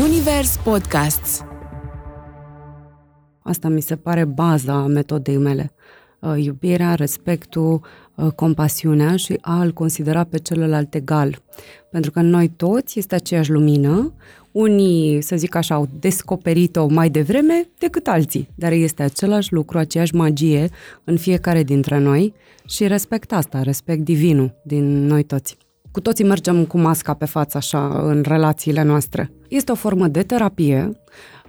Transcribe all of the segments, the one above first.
Zunivers Podcasts Asta mi se pare baza metodei mele. Uh, iubirea, respectul, uh, compasiunea și a-l considera pe celălalt egal. Pentru că noi toți este aceeași lumină, unii, să zic așa, au descoperit-o mai devreme decât alții, dar este același lucru, aceeași magie în fiecare dintre noi și respect asta, respect divinul din noi toți. Cu toții mergem cu masca pe față așa în relațiile noastre. Este o formă de terapie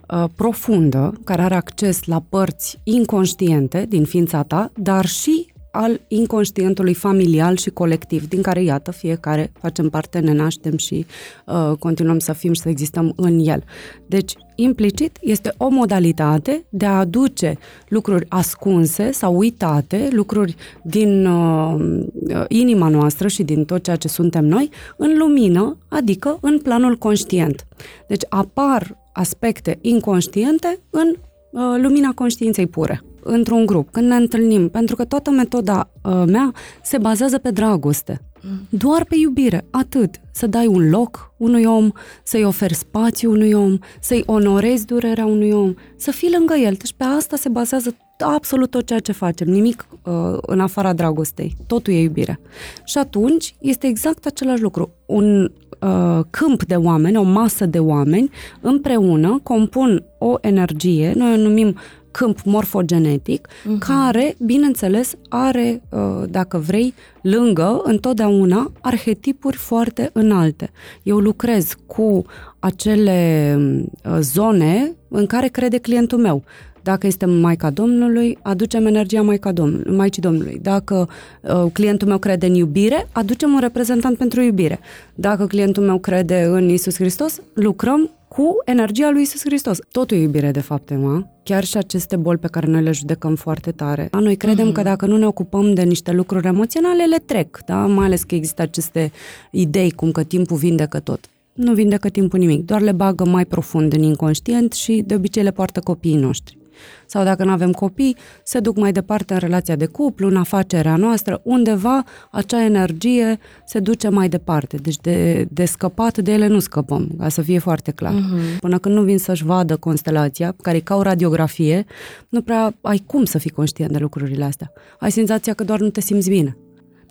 uh, profundă, care are acces la părți inconștiente din ființa ta, dar și al inconștientului familial și colectiv, din care, iată, fiecare facem parte, ne naștem și uh, continuăm să fim și să existăm în el. Deci, implicit, este o modalitate de a aduce lucruri ascunse sau uitate, lucruri din uh, inima noastră și din tot ceea ce suntem noi, în lumină, adică în planul conștient. Deci apar aspecte inconștiente în uh, lumina conștiinței pure într-un grup, când ne întâlnim, pentru că toată metoda uh, mea se bazează pe dragoste. Mm. Doar pe iubire, atât. Să dai un loc unui om, să-i oferi spațiu unui om, să-i onorezi durerea unui om, să fii lângă el. Deci pe asta se bazează absolut tot ceea ce facem, nimic uh, în afara dragostei. Totul e iubire. Și atunci este exact același lucru. Un uh, câmp de oameni, o masă de oameni, împreună compun o energie, noi o numim câmp morfogenetic, uh-huh. care, bineînțeles, are, uh, dacă vrei, lângă, întotdeauna, arhetipuri foarte înalte. Eu lucrez cu acele uh, zone în care crede clientul meu. Dacă este Maica Domnului, aducem energia Maica Domnului, Maicii Domnului. Dacă uh, clientul meu crede în iubire, aducem un reprezentant pentru iubire. Dacă clientul meu crede în Isus Hristos, lucrăm cu energia lui Isus Hristos. Totul e iubire, de fapt, Emma. Chiar și aceste boli pe care noi le judecăm foarte tare. Da, noi credem uh-huh. că dacă nu ne ocupăm de niște lucruri emoționale, le trec, da? mai ales că există aceste idei cum că timpul vindecă tot nu vindecă timpul nimic, doar le bagă mai profund în inconștient și de obicei le poartă copiii noștri sau dacă nu avem copii, se duc mai departe în relația de cuplu, în afacerea noastră, undeva acea energie se duce mai departe. Deci de, de scăpat de ele nu scăpăm, ca să fie foarte clar. Uh-huh. Până când nu vin să-și vadă constelația, care e ca o radiografie, nu prea ai cum să fii conștient de lucrurile astea. Ai senzația că doar nu te simți bine.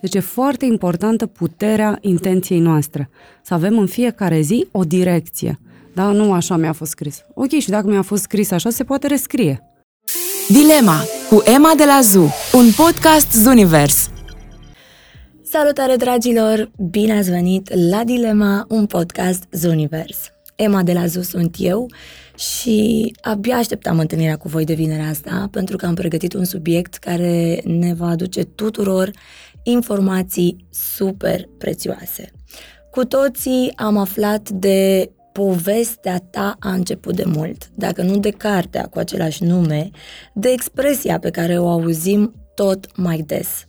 Deci e foarte importantă puterea intenției noastre. Să avem în fiecare zi o direcție. Da, nu așa mi-a fost scris. Ok, și dacă mi-a fost scris așa, se poate rescrie. Dilema cu Emma de la ZU, un podcast Zunivers. Salutare dragilor, bine ați venit la Dilema, un podcast Zunivers. Emma de la ZU sunt eu și abia așteptam întâlnirea cu voi de vinerea asta pentru că am pregătit un subiect care ne va aduce tuturor informații super prețioase. Cu toții am aflat de povestea ta a început de mult, dacă nu de cartea cu același nume, de expresia pe care o auzim tot mai des.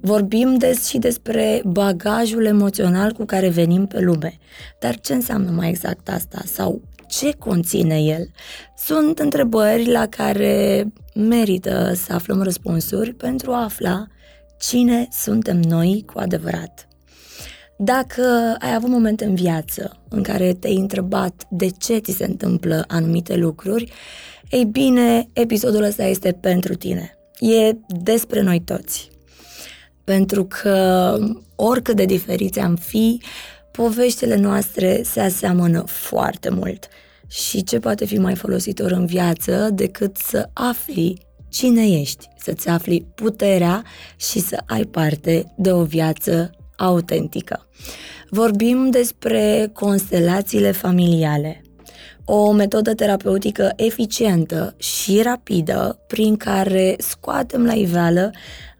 Vorbim des și despre bagajul emoțional cu care venim pe lume. Dar ce înseamnă mai exact asta? Sau ce conține el? Sunt întrebări la care merită să aflăm răspunsuri pentru a afla cine suntem noi cu adevărat. Dacă ai avut momente în viață în care te-ai întrebat de ce ți se întâmplă anumite lucruri, ei bine, episodul ăsta este pentru tine. E despre noi toți. Pentru că oricât de diferiți am fi, poveștile noastre se aseamănă foarte mult. Și ce poate fi mai folositor în viață decât să afli cine ești, să-ți afli puterea și să ai parte de o viață autentică. Vorbim despre constelațiile familiale, o metodă terapeutică eficientă și rapidă prin care scoatem la iveală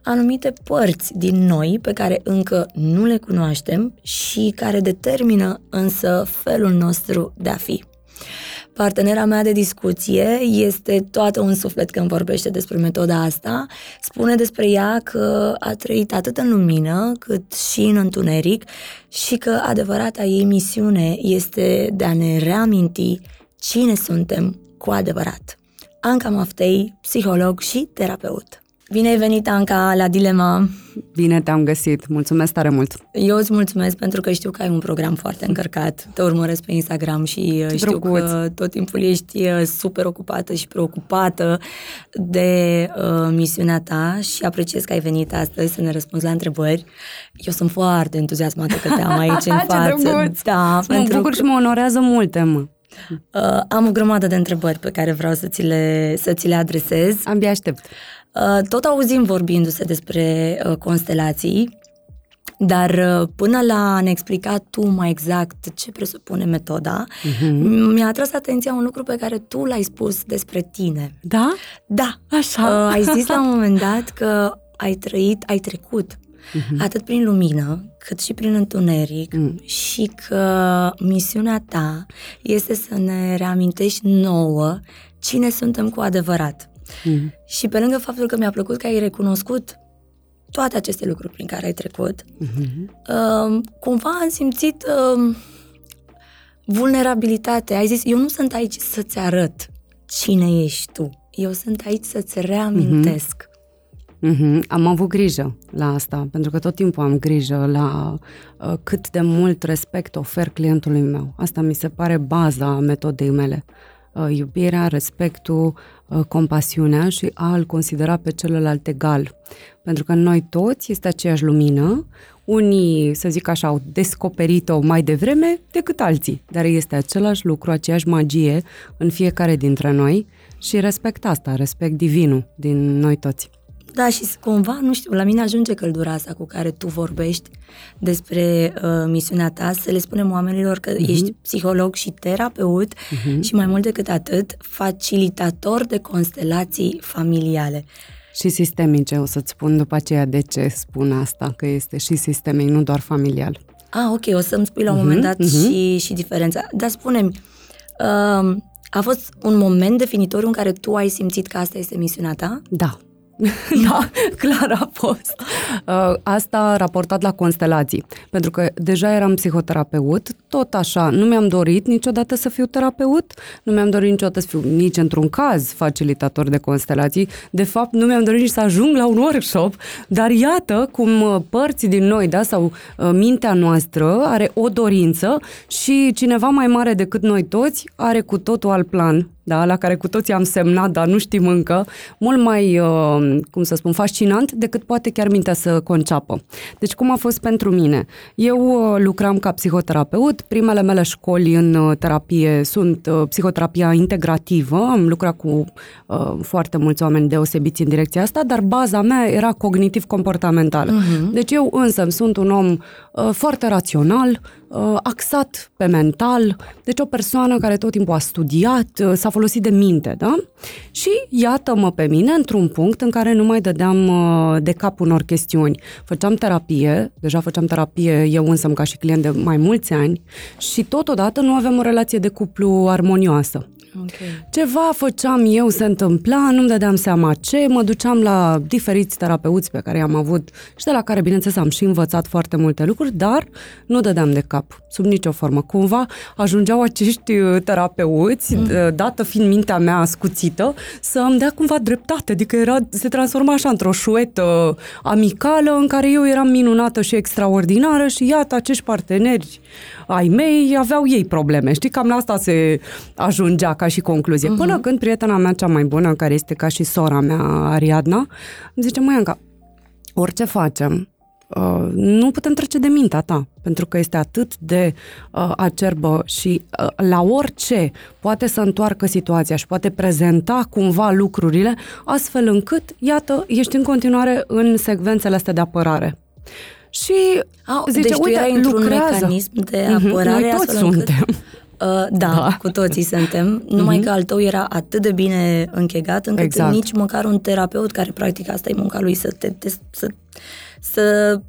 anumite părți din noi pe care încă nu le cunoaștem și care determină însă felul nostru de a fi. Partenera mea de discuție este toată un suflet când vorbește despre metoda asta. Spune despre ea că a trăit atât în lumină cât și în întuneric și că adevărata ei misiune este de a ne reaminti cine suntem cu adevărat. Anca Maftei, psiholog și terapeut. Bine ai venit, Anca, la Dilema. Bine te-am găsit. Mulțumesc tare mult. Eu îți mulțumesc pentru că știu că ai un program foarte încărcat. Te urmăresc pe Instagram și Ce uh, știu drăguț. că tot timpul ești uh, super ocupată și preocupată de uh, misiunea ta și apreciez că ai venit astăzi să ne răspunzi la întrebări. Eu sunt foarte entuziasmată că te am aici în față. Drăguț. Da, mă bucur că... și mă onorează multe, mă. Uh, am o grămadă de întrebări pe care vreau să ți le, să ți le adresez. Abia aștept. Uh, tot auzim vorbindu-se despre uh, constelații, dar uh, până la a ne explica tu mai exact ce presupune metoda, uh-huh. mi-a atras atenția un lucru pe care tu l-ai spus despre tine. Da? Da. Așa. Ai zis la un moment dat că ai trăit, ai trecut uh-huh. atât prin lumină, cât și prin întuneric uh-huh. și că misiunea ta este să ne reamintești nouă cine suntem cu adevărat. Mm. Și pe lângă faptul că mi-a plăcut că ai recunoscut toate aceste lucruri prin care ai trecut, mm-hmm. uh, cumva am simțit uh, vulnerabilitate. Ai zis, eu nu sunt aici să-ți arăt cine ești tu. Eu sunt aici să-ți reamintesc. Mm-hmm. Mm-hmm. Am avut grijă la asta, pentru că tot timpul am grijă la uh, cât de mult respect ofer clientului meu. Asta mi se pare baza metodei mele. Uh, iubirea, respectul, uh, compasiunea și a-l considera pe celălalt egal. Pentru că noi toți este aceeași lumină, unii, să zic așa, au descoperit-o mai devreme decât alții, dar este același lucru, aceeași magie în fiecare dintre noi și respect asta, respect divinul din noi toți. Da, și cumva, nu știu, la mine ajunge căldura asta cu care tu vorbești despre uh, misiunea ta, să le spunem oamenilor că uh-huh. ești psiholog și terapeut uh-huh. și mai mult decât atât, facilitator de constelații familiale. Și sistemice, o să-ți spun după aceea de ce spun asta, că este și sistemic, nu doar familial. Ah, ok, o să-mi spui la un uh-huh, moment dat uh-huh. și, și diferența. Dar spune-mi, uh, a fost un moment definitoriu în care tu ai simțit că asta este misiunea ta? Da. da, clar a fost. Uh, asta raportat la constelații. Pentru că deja eram psihoterapeut, tot așa, nu mi-am dorit niciodată să fiu terapeut, nu mi-am dorit niciodată să fiu nici într-un caz facilitator de constelații. De fapt, nu mi-am dorit nici să ajung la un workshop, dar iată cum uh, părți din noi, da, sau uh, mintea noastră are o dorință și cineva mai mare decât noi toți are cu totul alt plan da, la care cu toții am semnat, dar nu știm încă, mult mai, uh, cum să spun, fascinant decât poate chiar mintea să conceapă. Deci cum a fost pentru mine? Eu uh, lucram ca psihoterapeut, primele mele școli în uh, terapie sunt psihoterapia integrativă, am lucrat cu foarte mulți oameni deosebiți în direcția asta, dar baza mea era cognitiv-comportamentală. Uh-huh. Deci eu însă sunt un om foarte rațional, axat pe mental, deci o persoană care tot timpul a studiat, s-a folosit de minte, da? Și iată-mă pe mine într-un punct în care nu mai dădeam uh, de cap unor chestiuni. Făceam terapie, deja făceam terapie eu însă ca și client de mai mulți ani și totodată nu aveam o relație de cuplu armonioasă. Okay. Ceva făceam eu, se întâmpla, nu-mi dădeam seama ce, mă duceam la diferiți terapeuți pe care i-am avut și de la care, bineînțeles, am și învățat foarte multe lucruri, dar nu dădeam de cap, sub nicio formă. Cumva ajungeau acești uh, terapeuți, mm. dată fiind mintea mea ascuțită, să îmi dea cumva dreptate, adică era, se transforma așa într-o șuetă amicală în care eu eram minunată și extraordinară și iată acești parteneri ai mei aveau ei probleme. Știi, cam la asta se ajungea ca și concluzie. Uh-huh. Până când prietena mea cea mai bună, care este ca și sora mea, Ariadna, îmi zice, măi, Anca, orice facem, Uh, nu putem trece de mintea ta, pentru că este atât de uh, acerbă și uh, la orice poate să întoarcă situația și poate prezenta cumva lucrurile, astfel încât, iată, ești în continuare în secvențele astea de apărare. Și A, zice, deci uite, tu lucrează. mecanism de mhm, apărare. Noi toți suntem. Încât, uh, da, da, cu toții suntem, numai uh-huh. că al tău era atât de bine închegat încât exact. nici măcar un terapeut care practic asta e munca lui să te, te să să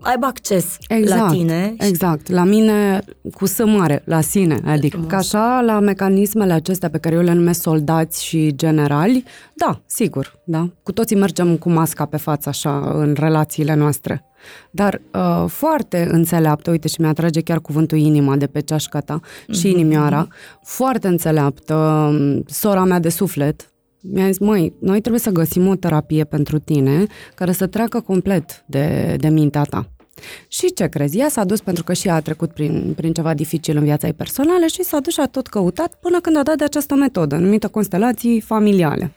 aibă acces exact, la tine. Exact, la mine cu să mare, la sine, adică ca așa la mecanismele acestea pe care eu le numesc soldați și generali, da, sigur, da, cu toții mergem cu masca pe față așa în relațiile noastre. Dar uh, foarte înțeleaptă, uite și mi-atrage chiar cuvântul inima de pe ceașca ta mm-hmm. și inimioara, foarte înțeleaptă, sora mea de suflet, Mi-a zis, măi, noi trebuie să găsim o terapie pentru tine care să treacă complet de, de mintea ta. Și ce crezi? Ea s-a dus pentru că și ea a trecut prin, prin ceva dificil în viața ei personală și s-a dus și a tot căutat până când a dat de această metodă, numită constelații familiale.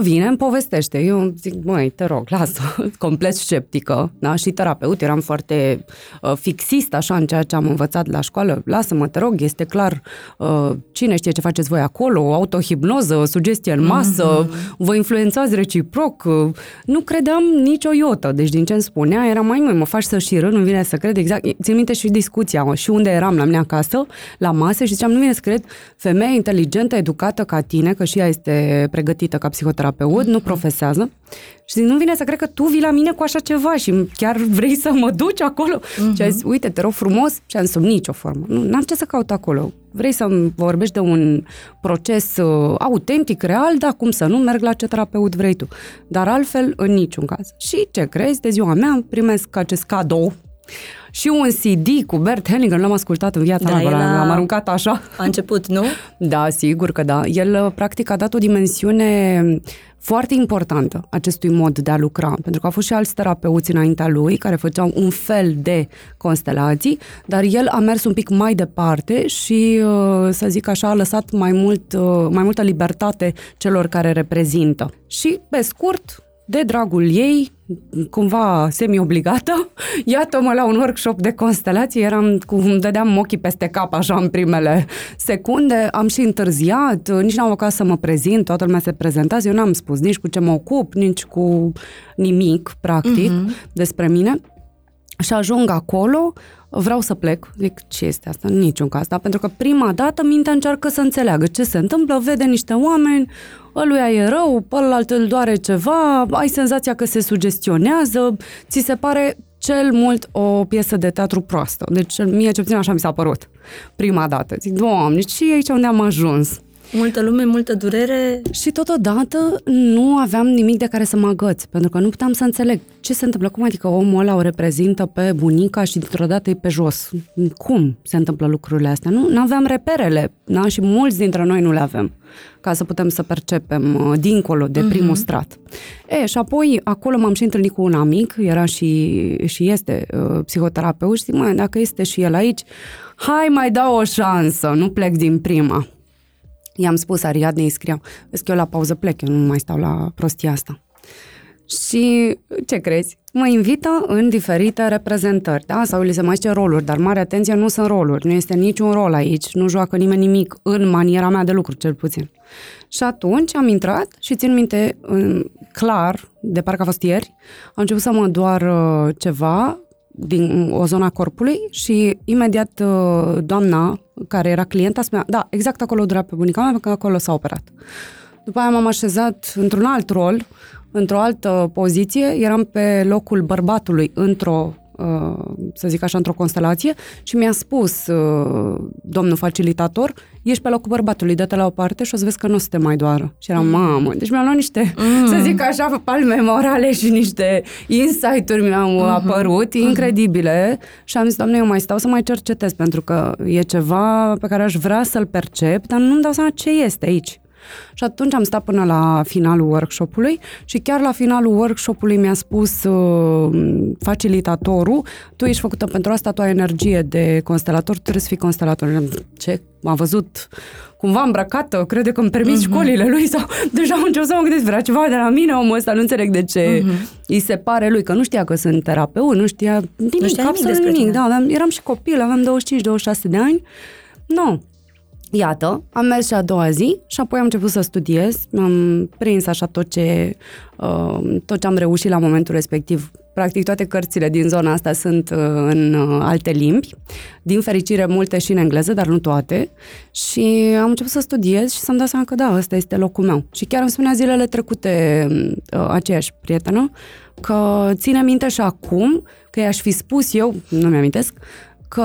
Vine, îmi povestește. Eu zic, măi, te rog, lasă, complet sceptică, da? Și terapeut, eram foarte uh, fixist, așa, în ceea ce am învățat la școală. Lasă-mă, te rog, este clar uh, cine știe ce faceți voi acolo, autohipnoză, sugestie în masă, mm-hmm. vă influențați reciproc. Uh, nu credeam nicio iotă. Deci, din ce îmi spunea, era mai măi, mă faci să și râd, nu vine să cred exact. Țin minte și discuția, mă, și unde eram la mine acasă, la masă, și ziceam, nu vine să cred, femeie inteligentă, educată ca tine, că și ea este pregătită ca psihoterapeut, psihoterapeut, nu profesează. Și zic, nu vine să cred că tu vii la mine cu așa ceva și chiar vrei să mă duci acolo. Uh-huh. Și a zis, uite, te rog frumos. Și am zis, nicio formă. Nu am ce să caut acolo. Vrei să vorbești de un proces uh, autentic, real, da, cum să nu, merg la ce terapeut vrei tu. Dar altfel, în niciun caz. Și ce crezi, de ziua mea primesc acest cadou și un CD cu Bert Hellinger, l-am ascultat în viața da, mea, l-am aruncat așa. A început, nu? Da, sigur că da. El, uh, practic, a dat o dimensiune foarte importantă acestui mod de a lucra, pentru că au fost și alți terapeuți înaintea lui care făceau un fel de constelații, dar el a mers un pic mai departe și, uh, să zic așa, a lăsat mai, mult, uh, mai multă libertate celor care reprezintă. Și, pe scurt, de dragul ei, cumva semi-obligată, iată-mă la un workshop de constelații, eram cu, îmi dădeam ochii peste cap așa în primele secunde, am și întârziat, nici n-am apucat să mă prezint, toată lumea se prezenta, eu n-am spus nici cu ce mă ocup, nici cu nimic, practic, uh-huh. despre mine. Și ajung acolo, vreau să plec. Zic, ce este asta? În niciun caz. Da? Pentru că prima dată mintea încearcă să înțeleagă ce se întâmplă, vede niște oameni, ăluia e rău, pe ălalt îl doare ceva, ai senzația că se sugestionează, ți se pare cel mult o piesă de teatru proastă. Deci mie ce puțin așa mi s-a părut prima dată. Zic, doamne, și aici unde am ajuns? Multă lume, multă durere. Și totodată nu aveam nimic de care să mă agăț, pentru că nu puteam să înțeleg ce se întâmplă. Cum adică omul ăla o reprezintă pe bunica și dintr-o dată e pe jos? Cum se întâmplă lucrurile astea? Nu aveam reperele, da? și mulți dintre noi nu le avem ca să putem să percepem uh, dincolo de primul uh-huh. strat. E, și apoi acolo m-am și întâlnit cu un amic, era și, și este uh, psihoterapeut și zic, mă, dacă este și el aici, hai mai dau o șansă, nu plec din prima. I-am spus Ariadnei, scriam, vezi că eu la pauză plec, eu nu mai stau la prostia asta. Și ce crezi? Mă invită în diferite reprezentări, da? Sau li se mai zice roluri, dar mare atenție, nu sunt roluri, nu este niciun rol aici, nu joacă nimeni nimic în maniera mea de lucru, cel puțin. Și atunci am intrat și țin minte clar, de parcă a fost ieri, am început să mă doar ceva din o zona corpului și imediat uh, doamna care era clienta spunea, da, exact acolo durea pe bunica mea, pentru că acolo s-a operat. După aia m-am așezat într-un alt rol, într-o altă poziție, eram pe locul bărbatului într-o Uh, să zic așa, într-o constelație și mi-a spus uh, domnul facilitator, ești pe locul bărbatului, dă-te la o parte și o să vezi că nu o să te mai doară. Și eram, mamă, deci mi-am luat niște, mm. să zic așa, palme morale și niște insight-uri mi-au uh-huh. apărut, uh-huh. incredibile și am zis, doamne, eu mai stau să mai cercetez pentru că e ceva pe care aș vrea să-l percep, dar nu-mi dau seama ce este aici. Și atunci am stat până la finalul workshopului și chiar la finalul workshopului mi-a spus uh, facilitatorul, tu ești făcută pentru asta, tu ai energie de constelator, tu trebuie să fii constelator. Ce? M-a văzut cumva îmbrăcată, crede că îmi permis uh-huh. școlile lui sau deja am început să mă gândesc, vrea ceva de la mine omul ăsta, nu înțeleg de ce uh-huh. îi se pare lui, că nu știa că sunt terapeut, nu știa nimic, nu știa nimic absolut nimic. Tine. Da, aveam, eram și copil, aveam 25-26 de ani. Nu, Iată, am mers și a doua zi și apoi am început să studiez, am prins așa tot ce, uh, tot ce am reușit la momentul respectiv. Practic toate cărțile din zona asta sunt uh, în uh, alte limbi, din fericire multe și în engleză, dar nu toate. Și am început să studiez și să-mi dau seama că da, ăsta este locul meu. Și chiar îmi spunea zilele trecute aceeași prietenă că ține minte și acum că i-aș fi spus eu, nu mi-amintesc, că,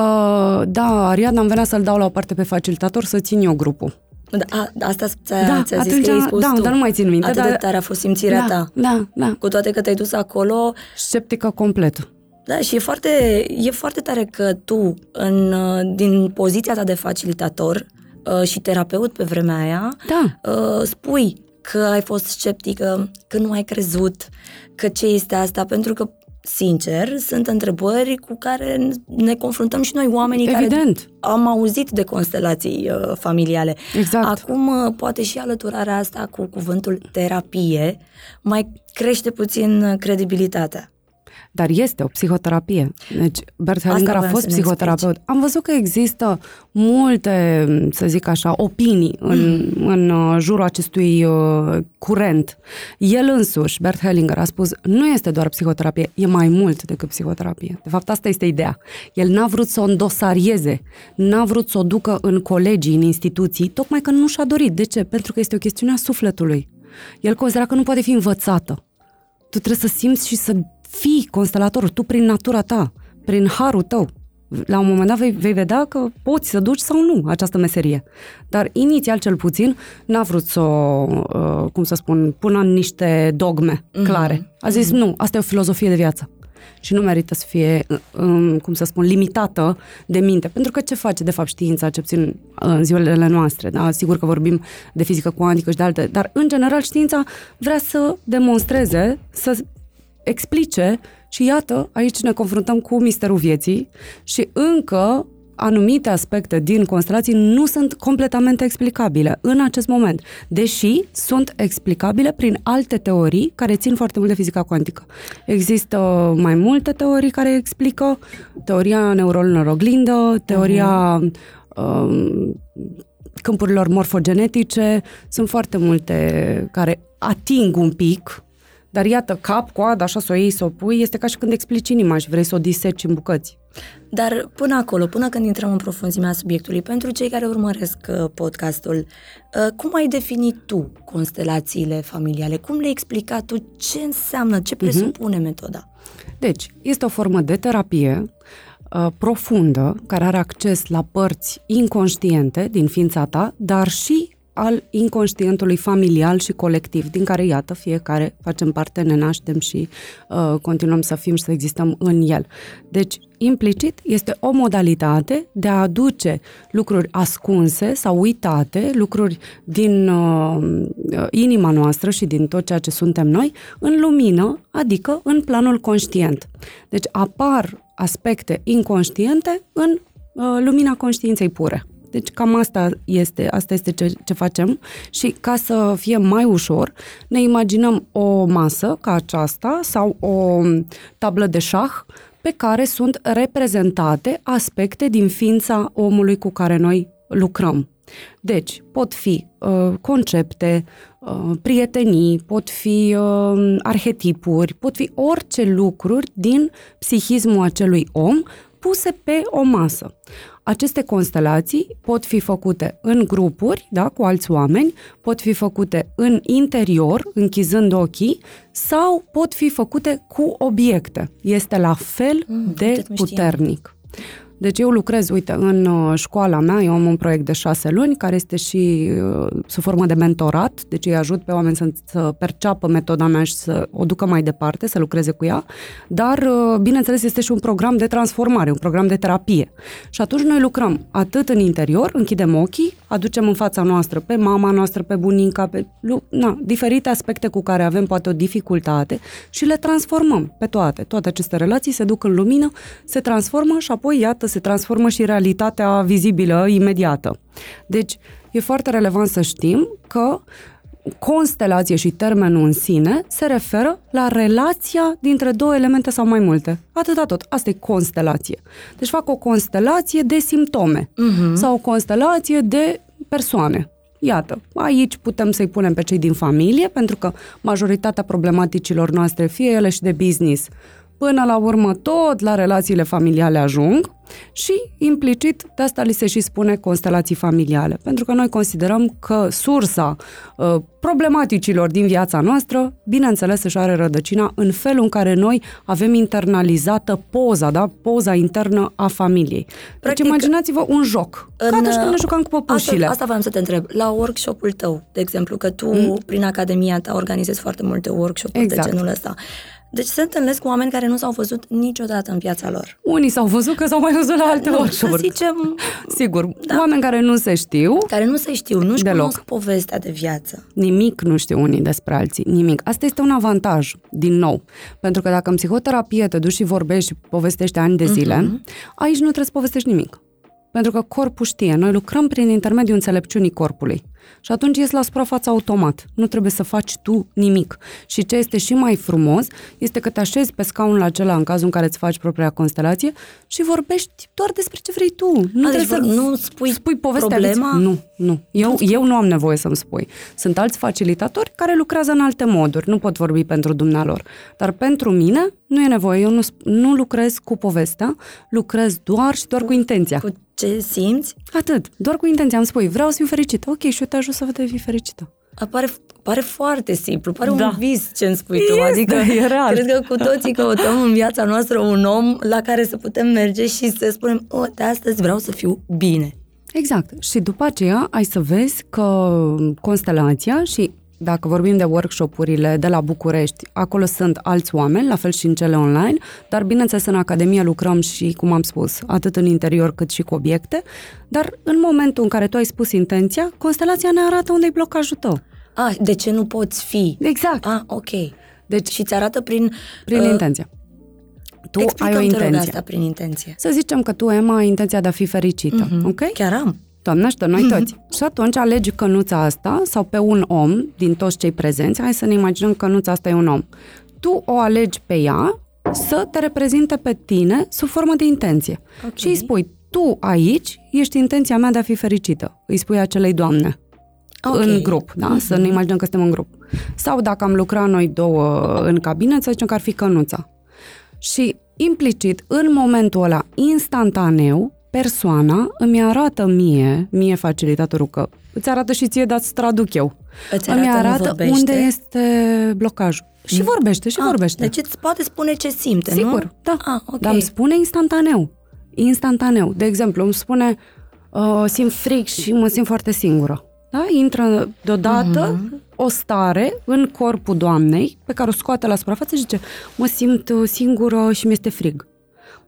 da, Ariadna am venea să-l dau la o parte pe facilitator să țin eu grupul. Da, a, asta ți-a, da, ți-a zis că ai spus Da, tu. dar nu mai țin minte. Atât dar... de tare a fost simțirea da, ta. Da, da. Cu toate că te-ai dus acolo... Sceptică complet. Da, și e foarte, e foarte tare că tu, în, din poziția ta de facilitator uh, și terapeut pe vremea aia, da. Uh, spui că ai fost sceptică, că nu ai crezut, că ce este asta, pentru că sincer, sunt întrebări cu care ne confruntăm și noi, oamenii Evident. care am auzit de constelații uh, familiale. Exact. Acum, uh, poate și alăturarea asta cu cuvântul terapie mai crește puțin uh, credibilitatea. Dar este o psihoterapie. Deci, Bert Hellinger a voiam fost să ne psihoterapeut. explici. Am văzut că există multe, să zic așa, opinii în, în uh, jurul acestui uh, curent. El însuși, Bert Hellinger, a spus, nu este doar psihoterapie, e mai mult decât psihoterapie. De fapt, asta este ideea. El n-a vrut să o îndosarieze, n-a vrut să o ducă în colegii, în instituții, tocmai că nu și-a dorit. De ce? Pentru că este o chestiune a sufletului. El considera că nu poate fi învățată. Tu trebuie să simți și să fii constelator, tu prin natura ta, prin harul tău. La un moment dat vei, vei vedea că poți să duci sau nu această meserie. Dar inițial cel puțin n-a vrut să o, uh, cum să spun, pună în niște dogme clare. A zis, nu, asta e o filozofie de viață. Și nu merită să fie, uh, um, cum să spun, limitată de minte. Pentru că ce face, de fapt, știința, ce puțin uh, în zilele noastre? Da? Sigur că vorbim de fizică cuantică și de alte, dar, în general, știința vrea să demonstreze, să explice și iată, aici ne confruntăm cu misterul vieții și încă anumite aspecte din constelații nu sunt completamente explicabile în acest moment, deși sunt explicabile prin alte teorii care țin foarte mult de fizica cuantică. Există mai multe teorii care explică teoria neuronilor oglindă, teoria um, câmpurilor morfogenetice, sunt foarte multe care ating un pic dar iată, cap, coadă, așa să o iei, să o pui, este ca și când explici inima și vrei să o diseci în bucăți. Dar până acolo, până când intrăm în profunzimea subiectului, pentru cei care urmăresc uh, podcastul, uh, cum ai definit tu constelațiile familiale? Cum le-ai explicat tu ce înseamnă, ce presupune uh-huh. metoda? Deci, este o formă de terapie uh, profundă, care are acces la părți inconștiente din ființa ta, dar și al inconștientului familial și colectiv, din care, iată, fiecare facem parte, ne naștem și uh, continuăm să fim și să existăm în el. Deci, implicit, este o modalitate de a aduce lucruri ascunse sau uitate, lucruri din uh, inima noastră și din tot ceea ce suntem noi, în lumină, adică în planul conștient. Deci apar aspecte inconștiente în uh, lumina conștiinței pure. Deci cam asta este, asta este ce, ce facem și ca să fie mai ușor, ne imaginăm o masă ca aceasta sau o tablă de șah pe care sunt reprezentate aspecte din ființa omului cu care noi lucrăm. Deci, pot fi uh, concepte, uh, prietenii, pot fi uh, arhetipuri, pot fi orice lucruri din psihismul acelui om puse pe o masă. Aceste constelații pot fi făcute în grupuri, da, cu alți oameni, pot fi făcute în interior, închizând ochii, sau pot fi făcute cu obiecte. Este la fel Mm, de uite, nu știam. Puternic. Deci eu lucrez, uite, în uh, școala mea, eu am un proiect de șase luni, care este și uh, sub formă de mentorat, deci îi ajut pe oameni să, să perceapă metoda mea și să o ducă mai departe, să lucreze cu ea, dar, uh, bineînțeles, este și un program de transformare, un program de terapie. Și atunci noi lucrăm atât în interior, închidem ochii, aducem în fața noastră pe mama noastră, pe bunica, pe lu- na, diferite aspecte cu care avem poate o dificultate și le transformăm pe toate. Toate aceste relații se duc în lumină, se transformă și apoi, iată, se transformă și realitatea vizibilă, imediată. Deci, e foarte relevant să știm că constelație și termenul în sine se referă la relația dintre două elemente sau mai multe. Atâta tot. Asta e constelație. Deci fac o constelație de simptome uh-huh. sau o constelație de persoane. Iată, aici putem să-i punem pe cei din familie, pentru că majoritatea problematicilor noastre, fie ele și de business, până la urmă tot la relațiile familiale ajung și implicit de asta li se și spune constelații familiale. Pentru că noi considerăm că sursa uh, problematicilor din viața noastră, bineînțeles, își are rădăcina în felul în care noi avem internalizată poza, da? poza internă a familiei. Deci Practic, imaginați-vă un joc. Ca atunci când ne jucam cu păpușile. Asta, asta vreau să te întreb. La workshop-ul tău, de exemplu, că tu, mm. prin academia ta, organizezi foarte multe workshop-uri Exact. de genul ăsta. Deci se întâlnesc cu oameni care nu s-au văzut niciodată în viața lor. Unii s-au văzut că s-au mai văzut la alte Nu, să workshop-uri. zicem, Sigur, da. oameni care nu se știu, care nu se știu, nu-și Deloc. cunosc povestea de viață. nimic nu știu unii despre alții, nimic. Asta este un avantaj, din nou. Pentru că dacă în psihoterapie te duci și vorbești și povestești ani de zile, Mhm. aici nu trebuie să povestești nimic. Pentru că corpul știe. Noi lucrăm prin intermediul înțelepciunii corpului. Și atunci ies la suprafață automat. Nu trebuie să faci tu nimic. Și ce este și mai frumos este că te așezi pe scaunul acela în cazul în care îți faci propria constelație și vorbești doar despre ce vrei tu. Nu A, deci trebuie vor- să nu spui spui povestea problema? vieții. Nu, nu. Eu, eu nu am nevoie să-mi spui. Sunt alți facilitatori care lucrează în alte moduri. Nu pot vorbi pentru dumnealor. Dar pentru mine nu e nevoie. Eu nu, sp- nu lucrez cu povestea, lucrez doar și doar cu intenția. cu ce simți, Atât. Doar cu intenția. Îmi spui, vreau să fiu fericită. Ok, și eu te ajut să devii fericită. apare, pare foarte simplu, pare Da. un vis ce îmi spui tu. Este, Adică e real. cred că cu toții căutăm în viața noastră un om la care să putem merge și să spunem, o, de astăzi vreau să fiu bine. Exact. Și după aceea ai să vezi că constelația și dacă vorbim de workshopurile de la București, acolo sunt alți oameni, la fel și în cele online, dar bineînțeles în Academie lucrăm și, cum am spus, atât în interior cât și cu obiecte, dar în momentul în care tu ai spus intenția, constelația ne arată unde e blocajul tău. Ah, de ce nu poți fi? Exact. Ah, ok. Deci, Și ți arată prin... prin uh, intenția. Tu ai o Explicăm, te rog, intenție. asta prin intenție. Să zicem că tu, Emma, ai intenția de a fi fericită, ok? Chiar am. Doamne ajută, noi toți. Și atunci alegi cănuța asta sau pe un om din toți cei prezenți, hai să ne imaginăm că cănuța asta e un om. Tu o alegi pe ea să te reprezinte pe tine sub formă de intenție. Ok. Și îi spui, tu aici ești intenția mea de a fi fericită. Îi spui acelei doamne. Ok. Mhm. În grup, da? Să ne imaginăm că suntem în grup. Sau dacă am lucrat noi două în cabinet, să zicem că ar fi cănuța. Și implicit, în momentul ăla, instantaneu, persoana îmi arată mie, mie facilitatorul, că îți arată și ție, dar îți traduc eu. Îți îmi arată, nu arată vorbește? unde este blocajul. Și vorbește, și Ah, vorbește. Deci îți poate spune ce simte, Sigur, nu? da. Ah, ok. Dar îmi spune instantaneu. Instantaneu. De exemplu, îmi spune, uh, simt fric și mă simt foarte singură. Da? Intră deodată Mhm. o stare în corpul doamnei pe care o scoate la suprafață și zice, mă simt uh, singură și mi-este frig.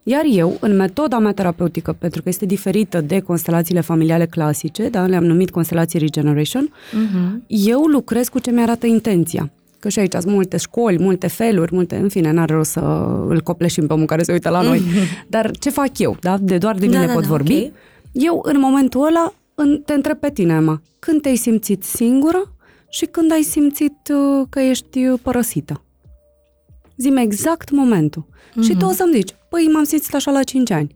Iar eu, în metoda mea terapeutică, pentru că este diferită de constelațiile familiale clasice, da? le-am numit constelații Regeneration, Mhm. eu lucrez cu ce mi-arată intenția. Că și aici sunt multe școli, multe feluri, multe, în fine, n-are rost să îl copleșim pe omul care se uită la noi. Dar ce fac eu, da? De doar de Da, mine da, pot da, vorbi. ok. Eu, în momentul ăla, în, te întreb pe tine, Emma, când te-ai simțit singură și când ai simțit uh, că ești uh, părăsită? Zi-mi exact momentul. Și tu o să-mi zici, păi m-am simțit așa la 5 ani.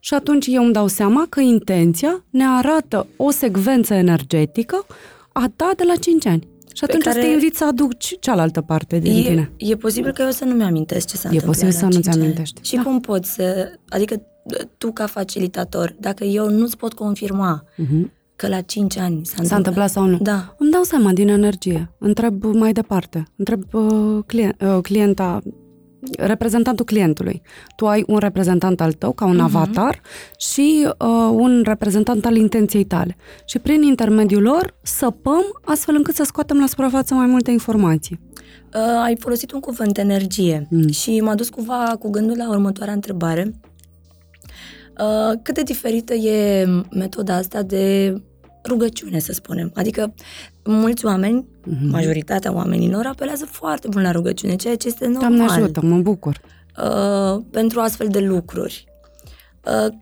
Și atunci eu îmi dau seama că intenția ne arată o secvență energetică a ta de la 5 ani. Și atunci care- o să te invit să aduci cealaltă parte din E, tine. e posibil că eu să nu mi-amintesc ce s-a E întâmplat posibil să la nu cinci ani. ți-amintești. Și Da. cum poți să... Adică tu ca facilitator, dacă eu nu-ți pot confirma Mhm. că la 5 ani s-a întâmplat... S-a întâmplat sau nu? Da. Îmi dau seama din energie. Întreb mai departe. Întreb uh, client, uh, clienta, reprezentantul clientului. Tu ai un reprezentant al tău, ca un Mhm. avatar, și uh, un reprezentant al intenției tale. Și prin intermediul lor săpăm astfel încât să scoatem la suprafață mai multe informații. Uh, ai folosit un cuvânt energie Mm. și m-a dus cumva cu gândul la următoarea întrebare. Uh, cât de diferită e metoda asta de rugăciune, să spunem? Adică mulți oameni, Mhm. majoritatea oamenilor, apelează foarte mult la rugăciune, ceea ce este normal Doamne ajută, mă bucur. uh, pentru astfel de lucruri. Uh,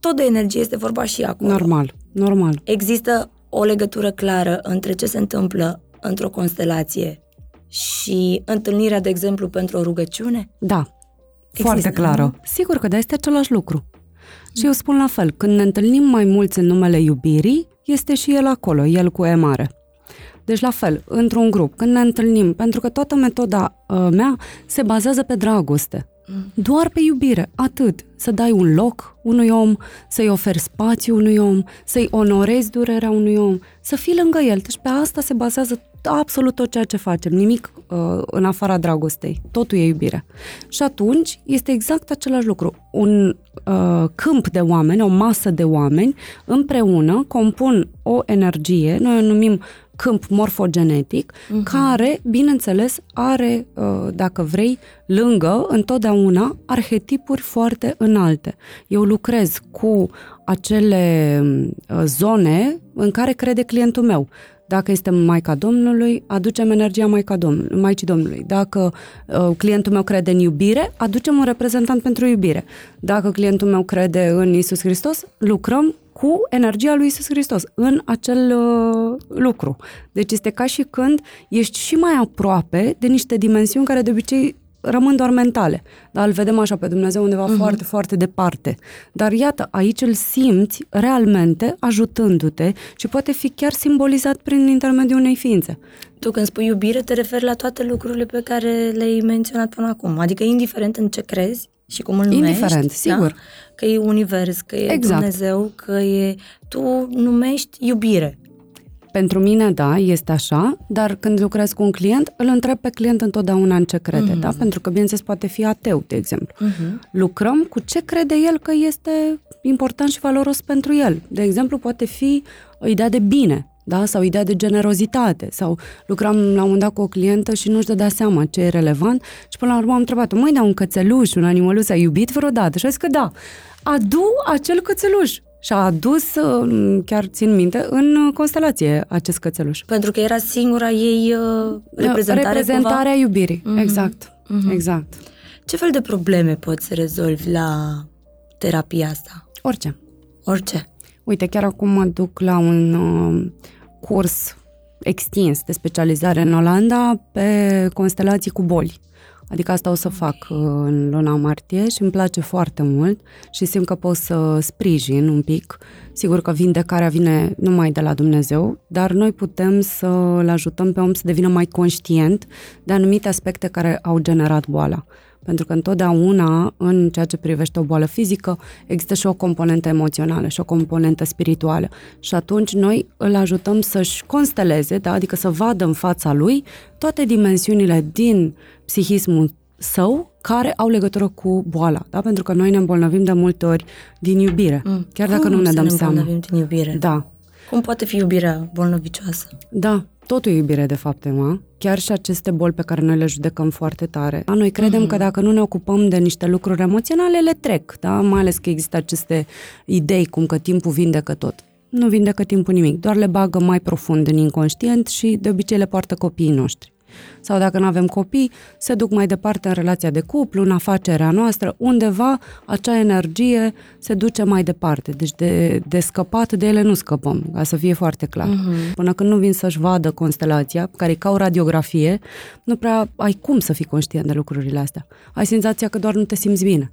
tot de energie este vorba și acolo. Normal, normal. Există o legătură clară între ce se întâmplă într-o constelație și întâlnirea, de exemplu, pentru o rugăciune? Da, foarte Există, clară. nu? Sigur că da, este același lucru. Și eu spun la fel, când ne întâlnim mai mulți în numele iubirii, este și el acolo, el cu E mare. Deci la fel, într-un grup, când ne întâlnim, pentru că toată metoda uh, mea se bazează pe dragoste. Doar pe iubire, atât. Să dai un loc unui om, să-i oferi spațiu unui om, să-i onorezi durerea unui om, să fii lângă el. Deci pe asta se bazează absolut tot ceea ce facem, nimic uh, în afara dragostei. Totul e iubire. Și atunci este exact același lucru. Un uh, câmp de oameni, o masă de oameni, împreună compun o energie, noi o numim câmp morfogenetic, uh-huh. care, bineînțeles, are, uh, dacă vrei, lângă, întotdeauna, arhetipuri foarte înalte. Eu lucrez cu acele uh, zone în care crede clientul meu. Dacă este Maica Domnului, aducem energia Maica Domnului, Maicii Domnului. Dacă uh, clientul meu crede în iubire, aducem un reprezentant pentru iubire. Dacă clientul meu crede în Isus Hristos, lucrăm cu energia lui Isus Hristos în acel uh, lucru. Deci este ca și când ești și mai aproape de niște dimensiuni care de obicei rămân doar mentale. Dar îl vedem așa pe Dumnezeu undeva uh-huh. foarte, foarte departe. Dar iată, aici îl simți realmente ajutându-te și poate fi chiar simbolizat prin intermediul unei ființe. Tu când spui iubire, te referi la toate lucrurile pe care le-ai menționat până acum. Adică indiferent în ce crezi și cum îl numești. Indiferent, da? sigur. Da? Că e univers, că e exact. Dumnezeu, că e... Tu numești iubire. Pentru mine, da, este așa, dar când lucrez cu un client, îl întreb pe client întotdeauna în ce crede, uh-huh. da? Pentru că, bineînțeles, poate fi ateu, de exemplu. Uh-huh. Lucrăm cu ce crede el că este important și valoros pentru el. De exemplu, poate fi o idee de bine, da? sau ideea de generozitate, sau lucram la un dat cu o clientă și nu-și dădea seama ce e relevant și până la urmă am întrebat-o, măi, dar un cățeluș, un animăluț a iubit vreodată? Și a zis că da, adu acel cățeluș și a adus, uh, chiar țin minte, în uh, constelație acest cățeluș. Pentru că era singura ei uh, reprezentare Reprezentarea cumva? iubirii, mm-hmm. exact. Mm-hmm. Exact. Ce fel de probleme poți să rezolvi la terapia asta? Orice. Orice. Uite, chiar acum mă duc la un uh, curs extins de specializare în Olanda pe constelații cu boli. Adică asta o să fac uh, în luna martie și îmi place foarte mult și simt că pot să sprijin un pic. Sigur că vindecarea vine numai de la Dumnezeu, dar noi putem să-l ajutăm pe om să devină mai conștient de anumite aspecte care au generat boala. Pentru că întotdeauna, în ceea ce privește o boală fizică, există și o componentă emoțională și o componentă spirituală. Și atunci noi îl ajutăm să-și consteleze, da? adică să vadă în fața lui toate dimensiunile din psihismul său care au legătură cu boala, da? Pentru că noi ne îmbolnăvim de multe ori din iubire, mm. chiar dacă Cum nu ne dăm ne seama. din iubire? Da. Cum poate fi iubirea bolnăvicioasă? Da, totul e iubire de fapt, Emma. Chiar și aceste boli pe care noi le judecăm foarte tare. Da? Noi credem mm-hmm. că dacă nu ne ocupăm de niște lucruri emoționale, le trec, da? Mai ales că există aceste idei cum că timpul vindecă tot. Nu vindecă timpul nimic, doar le bagă mai profund în inconștient și de obicei le poartă copiii noștri sau dacă nu avem copii, se duc mai departe în relația de cuplu, în afacerea noastră, undeva acea energie se duce mai departe. Deci de, de scăpat de ele nu scăpăm, ca să fie foarte clar. Uh-huh. Până când nu vin să-și vadă constelația, care e ca o radiografie, nu prea ai cum să fii conștient de lucrurile astea. Ai senzația că doar nu te simți bine.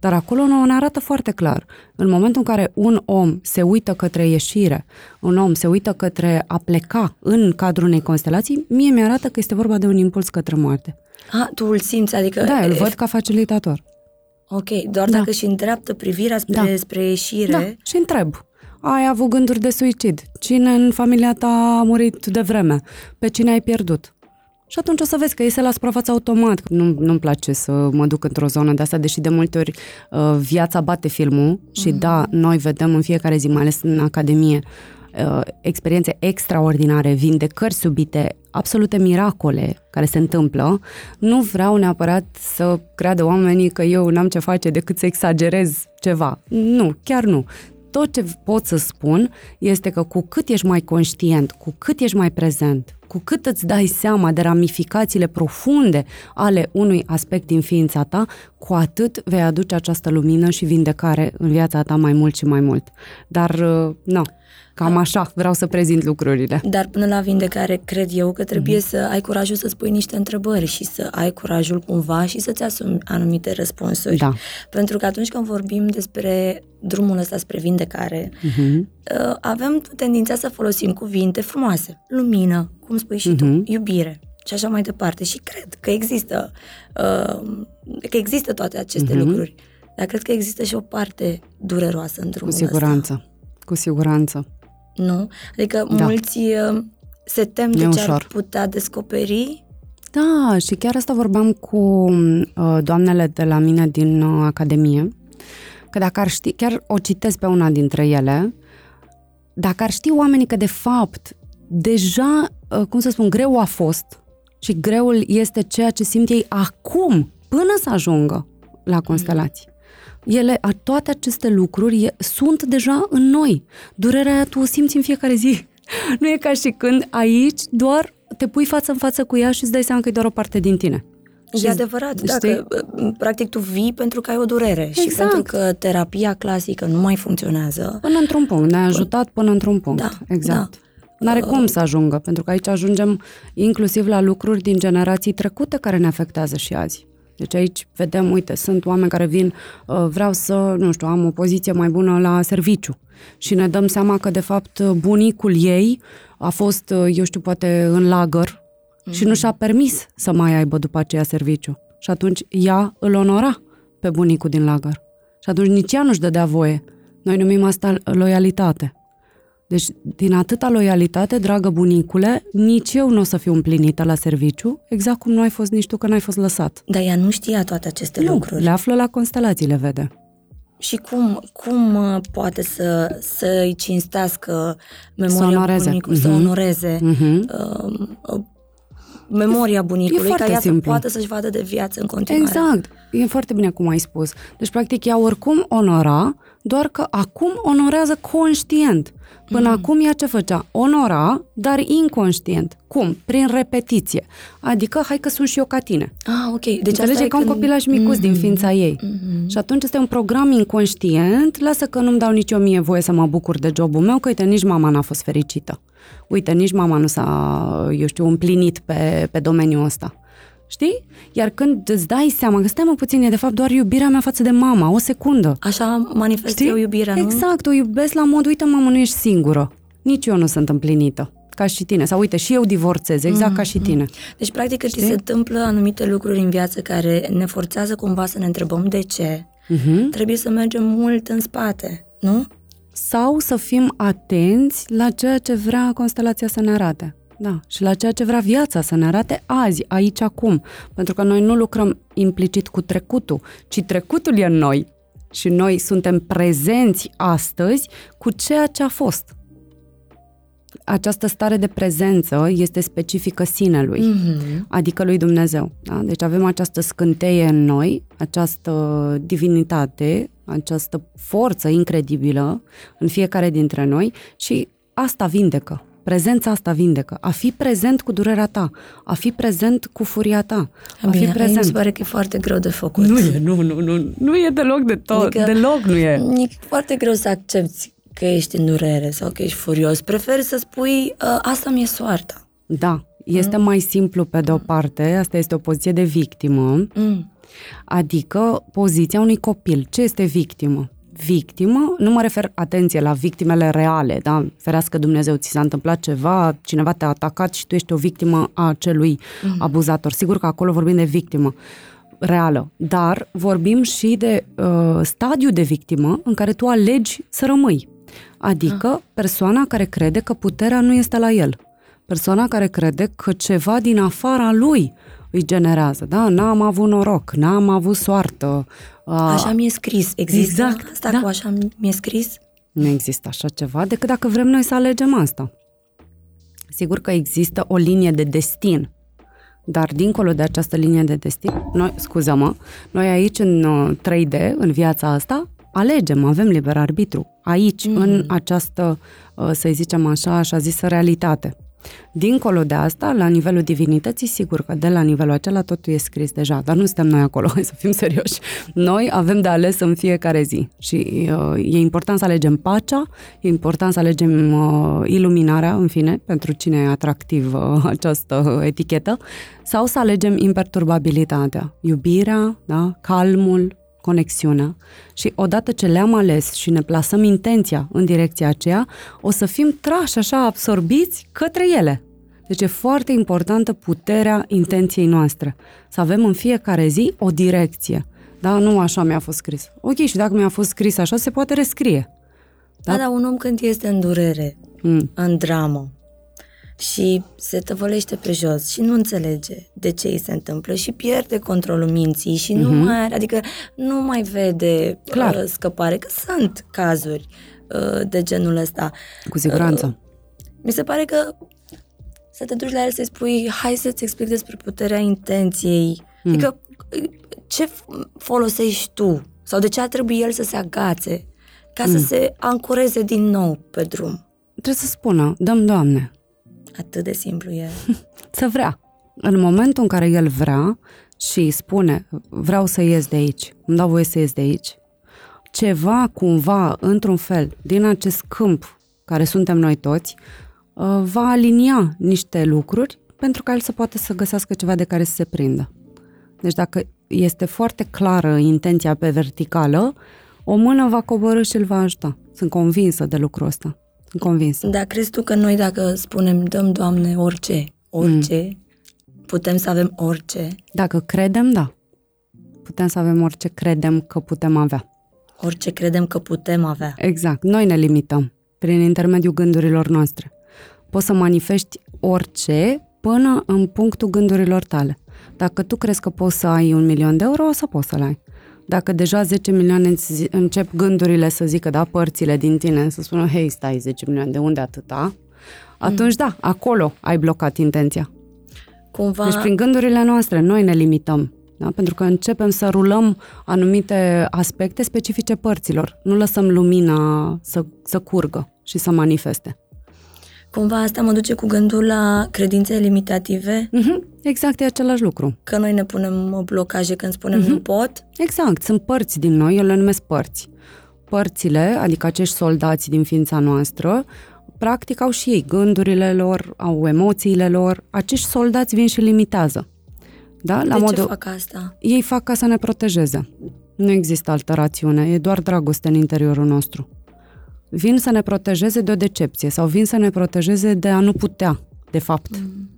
Dar acolo ne arată foarte clar. În momentul în care un om se uită către ieșire, un om se uită către a pleca în cadrul unei constelații, mie mi-arată că este vorba de un impuls către moarte. A, tu îl simți, adică... Da, îl văd ca facilitator. Ok, doar da. dacă și îndreaptă privirea spre, da. spre ieșire... Da, și întreb. Ai avut gânduri de suicid? Cine în familia ta a murit de vreme? Pe cine ai pierdut? Și atunci o să vezi că iese la suprafață automat. Nu, nu-mi place să mă duc într-o zonă de asta, deși de multe ori uh, viața bate filmul și mm-hmm. da, noi vedem în fiecare zi, mai ales în Academie, uh, experiențe extraordinare, vindecări subite, absolute miracole care se întâmplă. Nu vreau neapărat să creadă oamenii că eu n-am ce face decât să exagerez ceva. Nu, chiar nu tot ce pot să spun este că cu cât ești mai conștient, cu cât ești mai prezent, cu cât îți dai seama de ramificațiile profunde ale unui aspect din ființa ta, cu atât vei aduce această lumină și vindecare în viața ta mai mult și mai mult. Dar, uh, nu, Cam da. așa vreau să prezint lucrurile. Dar până la vindecare, cred eu că trebuie mm-hmm. să ai curajul să spui niște întrebări și să ai curajul cumva și să-ți asumi anumite răspunsuri. Da. Pentru că atunci când vorbim despre drumul ăsta spre vindecare, mm-hmm. avem tendința să folosim cuvinte frumoase. Lumină, cum spui și mm-hmm. tu, mhm. iubire și așa mai departe. Și cred că există, uh, că există toate aceste mm-hmm. lucruri. Dar cred că există și o parte dureroasă în drumul Cu siguranță. Ăsta. Cu siguranță. Nu? Adică da. mulți uh, se tem de ce ar putea descoperi da, și chiar asta vorbeam cu uh, doamnele de la mine din uh, Academie, că dacă ar ști, chiar o citesc pe una dintre ele, dacă ar ști oamenii că de fapt deja, uh, cum să spun, greu a fost și greul este ceea ce simt ei acum, până să ajungă la constelații. Ele, a- toate aceste lucruri e, sunt deja în noi. Durerea aia tu o simți în fiecare zi. Nu e ca și când aici doar te pui față în față cu ea și îți dai seama că e doar o parte din tine. E Și- adevărat, știi? dacă uh, practic tu vii pentru că ai o durere și Exact. pentru că terapia clasică nu mai funcționează. Până într-un punct, ne-a ajutat până într-un punct. Da, exact. da. N-are cum să ajungă, pentru că aici ajungem inclusiv la lucruri din generații trecute care ne afectează și azi. Deci aici vedem, uite, sunt oameni care vin, uh, vreau să, nu știu, am o poziție mai bună la serviciu. Și ne dăm seama că, de fapt, bunicul ei a fost, uh, eu știu, poate în lagăr și nu și-a permis să mai aibă după aceea serviciu. Și atunci ea îl onora pe bunicul din lagăr. Și atunci nici ea nu-și dădea voie. Noi numim asta loialitate. Deci, din atâta loialitate, dragă bunicule, nici eu nu o să fiu împlinită la serviciu, exact cum nu ai fost nici tu că n-ai fost lăsat. Dar ea nu știa toate aceste Nu, lucruri. le află la constelații, le vede. Și cum, cum uh, poate să, să-i cinstească memoria Să onoreze. bunicului, să Mhm. onoreze Mhm. uh, uh, memoria bunicului, foarte ca ea să simplu. poată să-și vadă de viață în continuare. Exact. E foarte bine cum ai spus. Deci, practic, ea oricum onora, doar că acum onorează conștient. Până Mhm. acum ea ce făcea? Onora, dar inconștient. Cum? Prin repetiție. Adică, hai că sunt și eu ca tine. Ah, ok. Deci Deci asta Înțelege e ca un când- copilaj micuț din ființa ei. Mhm. Și atunci este un program inconștient, lasă că nu-mi dau nici eu mie voie să mă bucur de jobul meu, că uite, nici mama n-a fost fericită. Uite, nici mama nu s-a, eu știu, împlinit pe, pe domeniul ăsta. Știi? Iar când îți dai seama că stai mă puțin, e de fapt doar iubirea mea față de mama, o secundă. Așa manifest Știi? eu iubirea, nu? Exact, o iubesc la mod, uite mamă, nu ești singură. Nici eu nu sunt împlinită, ca și tine. Sau uite, și eu divorțez, exact ca și tine. Deci, practic, că ți se întâmplă anumite lucruri în viață care ne forțează cumva să ne întrebăm de ce. Mhm. Trebuie să mergem mult în spate, nu? sau să fim atenți la ceea ce vrea constelația să ne arate. Da, și la ceea ce vrea viața să ne arate azi, aici, acum. Pentru că noi nu lucrăm implicit cu trecutul, ci trecutul e în noi. Și noi suntem prezenți astăzi cu ceea ce a fost. Această stare de prezență este specifică sinelui Mm-hmm. adică lui Dumnezeu. Da? Deci avem această scânteie în noi, această divinitate, această forță incredibilă în fiecare dintre noi și asta vindecă. Prezența asta vindecă. A fi prezent cu durerea ta, a fi prezent cu furia ta, a fi Bine, prezent. mi se pare că e foarte greu de făcut. Nu e, nu, nu, nu, nu e deloc de tot, Adică- deloc nu e. E foarte greu să accepti că ești în durere sau că ești furios. Preferi să spui, "Ă, asta mi-e soarta. Da, este mai simplu pe de o parte, asta este o poziție de victimă, Mm. Adică poziția unui copil. Ce este victimă? Victimă, nu mă refer, atenție, la victimele reale, da? Ferească Dumnezeu, ți s-a întâmplat ceva, cineva te-a atacat și tu ești o victimă a acelui abuzator. Sigur că acolo vorbim de victimă reală, dar vorbim și de uh, stadiu de victimă în care tu alegi să rămâi. Adică persoana care crede că puterea nu este la el. Persoana care crede că ceva din afara lui îi generează, da? N-am avut noroc, n-am avut soartă. a- Așa mi-e scris. Există Exact, asta da. cu așa mi-e scris? Nu există așa ceva decât dacă vrem noi să alegem asta. Sigur că există o linie de destin, dar dincolo de această linie de destin, noi, scuză-mă, noi aici în uh, 3D, în viața asta, alegem, avem liber arbitru. Aici, mm. în această, uh, să zicem așa, așa zisă realitate. Dincolo de asta, la nivelul divinității, sigur că de la nivelul acela totul e scris deja, dar nu suntem noi acolo, hai să fim serioși. Noi avem de ales în fiecare zi și uh, e important să alegem pacea, e important să alegem uh, iluminarea, în fine, pentru cine e atractiv uh, această etichetă, sau să alegem imperturbabilitatea, iubirea, da? calmul, conexiunea și odată ce le-am ales și ne plasăm intenția în direcția aceea, o să fim trași așa absorbiți către ele. Deci e foarte importantă puterea intenției noastre. Să avem în fiecare zi o direcție. Da, nu așa mi-a fost scris. Ok, și dacă mi-a fost scris așa, se poate rescrie. Da, da, dar un om când este în durere, Mm. în dramă, și se tăvălește pe jos și nu înțelege de ce îi se întâmplă și pierde controlul minții și nu mai are, adică nu mai vede Clar. Uh, scăpare, că sunt cazuri uh, de genul ăsta. Cu siguranță. Mi se pare că să te duci la el să-i spui hai să-ți explic despre puterea intenției. Mm. Adică ce folosești tu? Sau de ce ar trebui el să se agațe ca mm. să se ancoreze din nou pe drum? Trebuie să spună, dăm Doamne. Atât de simplu e. să vrea. În momentul în care el vrea și spune, vreau să ies de aici, îmi dau voie să ies de aici, ceva, cumva, într-un fel, din acest câmp care suntem noi toți, uh, va alinia niște lucruri pentru ca el să poată să găsească ceva de care să se prindă. Deci dacă este foarte clară intenția pe verticală, o mână va coborâ și îl va ajuta. Sunt convinsă de lucrul ăsta. Sunt convinsă. Dar crezi tu că noi dacă spunem, dăm, Doamne, orice, orice, mm. putem să avem orice? Dacă credem, da. Putem să avem orice credem că putem avea. Orice credem că putem avea. Exact. Noi ne limităm prin intermediul gândurilor noastre. Poți să manifesti orice până în punctul gândurilor tale. Dacă tu crezi că poți să ai un milion de euro, o să poți să-l ai. Dacă deja 10 milioane încep gândurile să zică, da, părțile din tine, să spună, hei, stai 10 milioane, de unde atâta? Atunci, mm. da, acolo ai blocat intenția. Cumva... Deci, prin gândurile noastre, noi ne limităm. Da? Pentru că începem să rulăm anumite aspecte specifice părților. Nu lăsăm lumina să, să curgă și să manifeste. Cumva asta mă duce cu gândul la credințe limitative. Mm-hmm. Exact, e același lucru. Că noi ne punem blocaje când spunem mm-hmm. nu pot. Exact, sunt părți din noi, eu le numesc părți. Părțile, adică acești soldați din ființa noastră, practic au și ei gândurile lor, au emoțiile lor. Acești soldați vin și limitează. Da? La de modul... ce fac asta? Ei fac ca să ne protejeze. Nu există altă rațiune, e doar dragoste în interiorul nostru vin să ne protejeze de o decepție sau vin să ne protejeze de a nu putea, de fapt. Mm.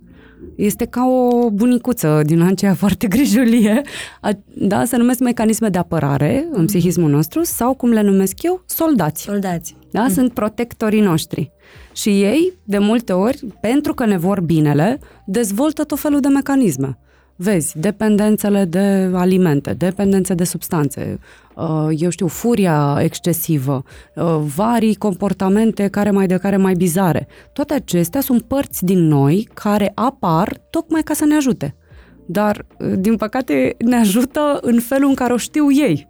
Este ca o bunicuță din aceea foarte grijulie, a, da, se numesc mecanisme de apărare în mm. psihismul nostru sau, cum le numesc eu, soldați. Soldați. Da, mm. sunt protectorii noștri. Și ei, de multe ori, pentru că ne vor binele, dezvoltă tot felul de mecanisme. Vezi, dependențele de alimente, dependențe de substanțe, uh, eu știu, furia excesivă, uh, varii comportamente care mai de care mai bizare. Toate acestea sunt părți din noi care apar tocmai ca să ne ajute. Dar, uh, din păcate, ne ajută în felul în care o știu ei